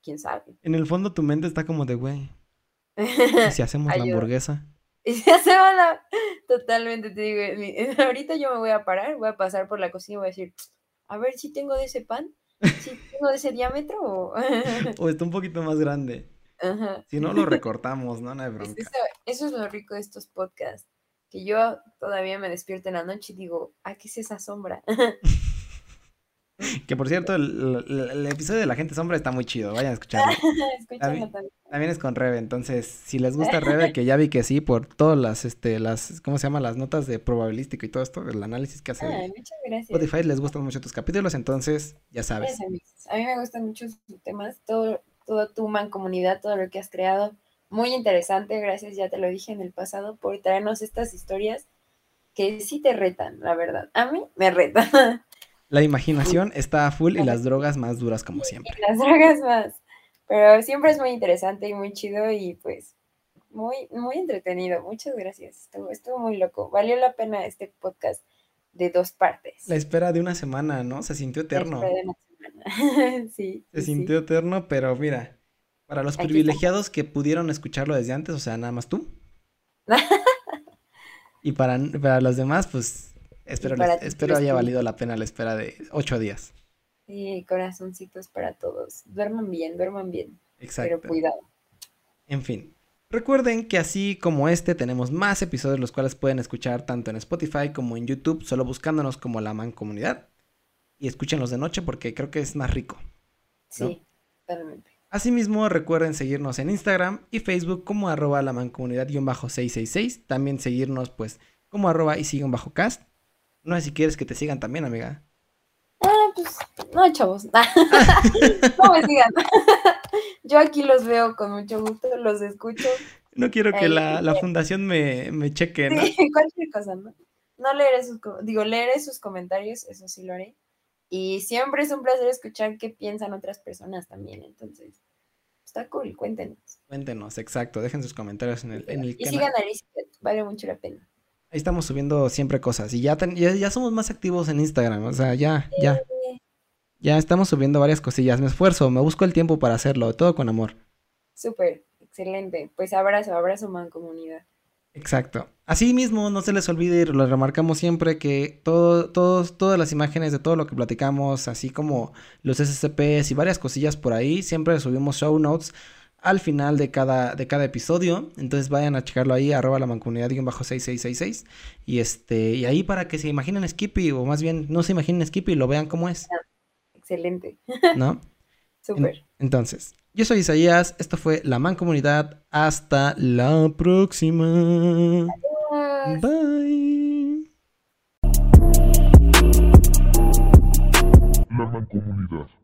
quién sabe. En el fondo tu mente está como de, güey, ¿y si hacemos la hamburguesa? Y se hace la... Totalmente, te digo, ahorita yo me voy a parar, voy a pasar por la cocina y voy a decir, a ver si tengo de ese pan, si tengo de ese diámetro o... O está un poquito más grande. Ajá. Si no, lo recortamos, ¿no? No hay bronca. eso, eso es lo rico de estos podcasts, que yo todavía me despierto en la noche y digo, ¿a qué es esa sombra? Que por cierto, el, el- el episodio de La Gente Sombra está muy chido, vayan a escucharlo. También. También es con Rebe, entonces, si les gusta Rebe, que ya vi que sí, por todas las, este, las, ¿cómo se llama? Las notas de probabilístico y todo esto, el análisis que hace gracias. Spotify, les gustan mucho tus capítulos, entonces, ya sabes. Gracias. A mí me gustan mucho sus temas, todo, toda tu mancomunidad, todo lo que has creado. Muy interesante, gracias, ya te lo dije en el pasado, por traernos estas historias que sí te retan, la verdad. A mí me retan. La imaginación está a full y las drogas más duras como siempre. Las drogas más. Pero siempre es muy interesante y muy chido y pues muy, muy entretenido. Muchas gracias. Estuvo, estuvo muy loco. Valió la pena este podcast de dos partes. La espera de una semana, ¿no? Se sintió eterno. Después de una semana. sí. Se sí, sintió eterno, pero mira, para los Aquí privilegiados que pudieron escucharlo desde antes, o sea, nada más tú. Y para, para los demás, pues espero, les- espero haya valido la pena la espera de ocho días. Sí, corazoncitos para todos. Duerman bien, duerman bien. Pero Exacto. cuidado. En fin. Recuerden que así como este tenemos más episodios los cuales pueden escuchar tanto en Spotify como en YouTube, solo buscándonos como la Mancomunidad. Y escúchenlos de noche porque creo que es más rico. Sí, totalmente. Asimismo, recuerden seguirnos en Instagram y Facebook como arroba la mancomunidad-666. También seguirnos pues como arroba y sigue bajo cast. No sé si quieres que te sigan también, amiga. Ah, pues, no, chavos. no me sigan. Yo aquí los veo con mucho gusto, los escucho. No quiero que la, la fundación me, me cheque, ¿no? Sí, cualquier cosa, ¿no? No leeré sus, digo, leeré sus comentarios, eso sí lo haré. Y siempre es un placer escuchar qué piensan otras personas también, entonces, está cool, cuéntenos. Cuéntenos, exacto. Dejen sus comentarios en el, en el Y canal. sigan a Elizabeth, vale mucho la pena. Ahí estamos subiendo siempre cosas. Y ya, ten- ya, ya somos más activos en Instagram. O sea, ya, ya. Ya estamos subiendo varias cosillas. Me esfuerzo, me busco el tiempo para hacerlo. Todo con amor. Súper, excelente. Pues abrazo, abrazo, mancomunidad. Exacto. Así mismo, no se les olvide, y lo remarcamos siempre, que todo, todos, todas las imágenes de todo lo que platicamos, así como los SCPs y varias cosillas por ahí, siempre subimos show notes al final de cada, de cada episodio. Entonces vayan a checarlo ahí, arroba la mancomunidad-6666. Y este, y ahí para que se imaginen Skippy, o más bien no se imaginen Skippy, lo vean como es, Excelente. ¿no? En- Súper. entonces, yo soy Isaías, esto fue La Mancomunidad. Hasta la próxima. Bye. La Mancomunidad.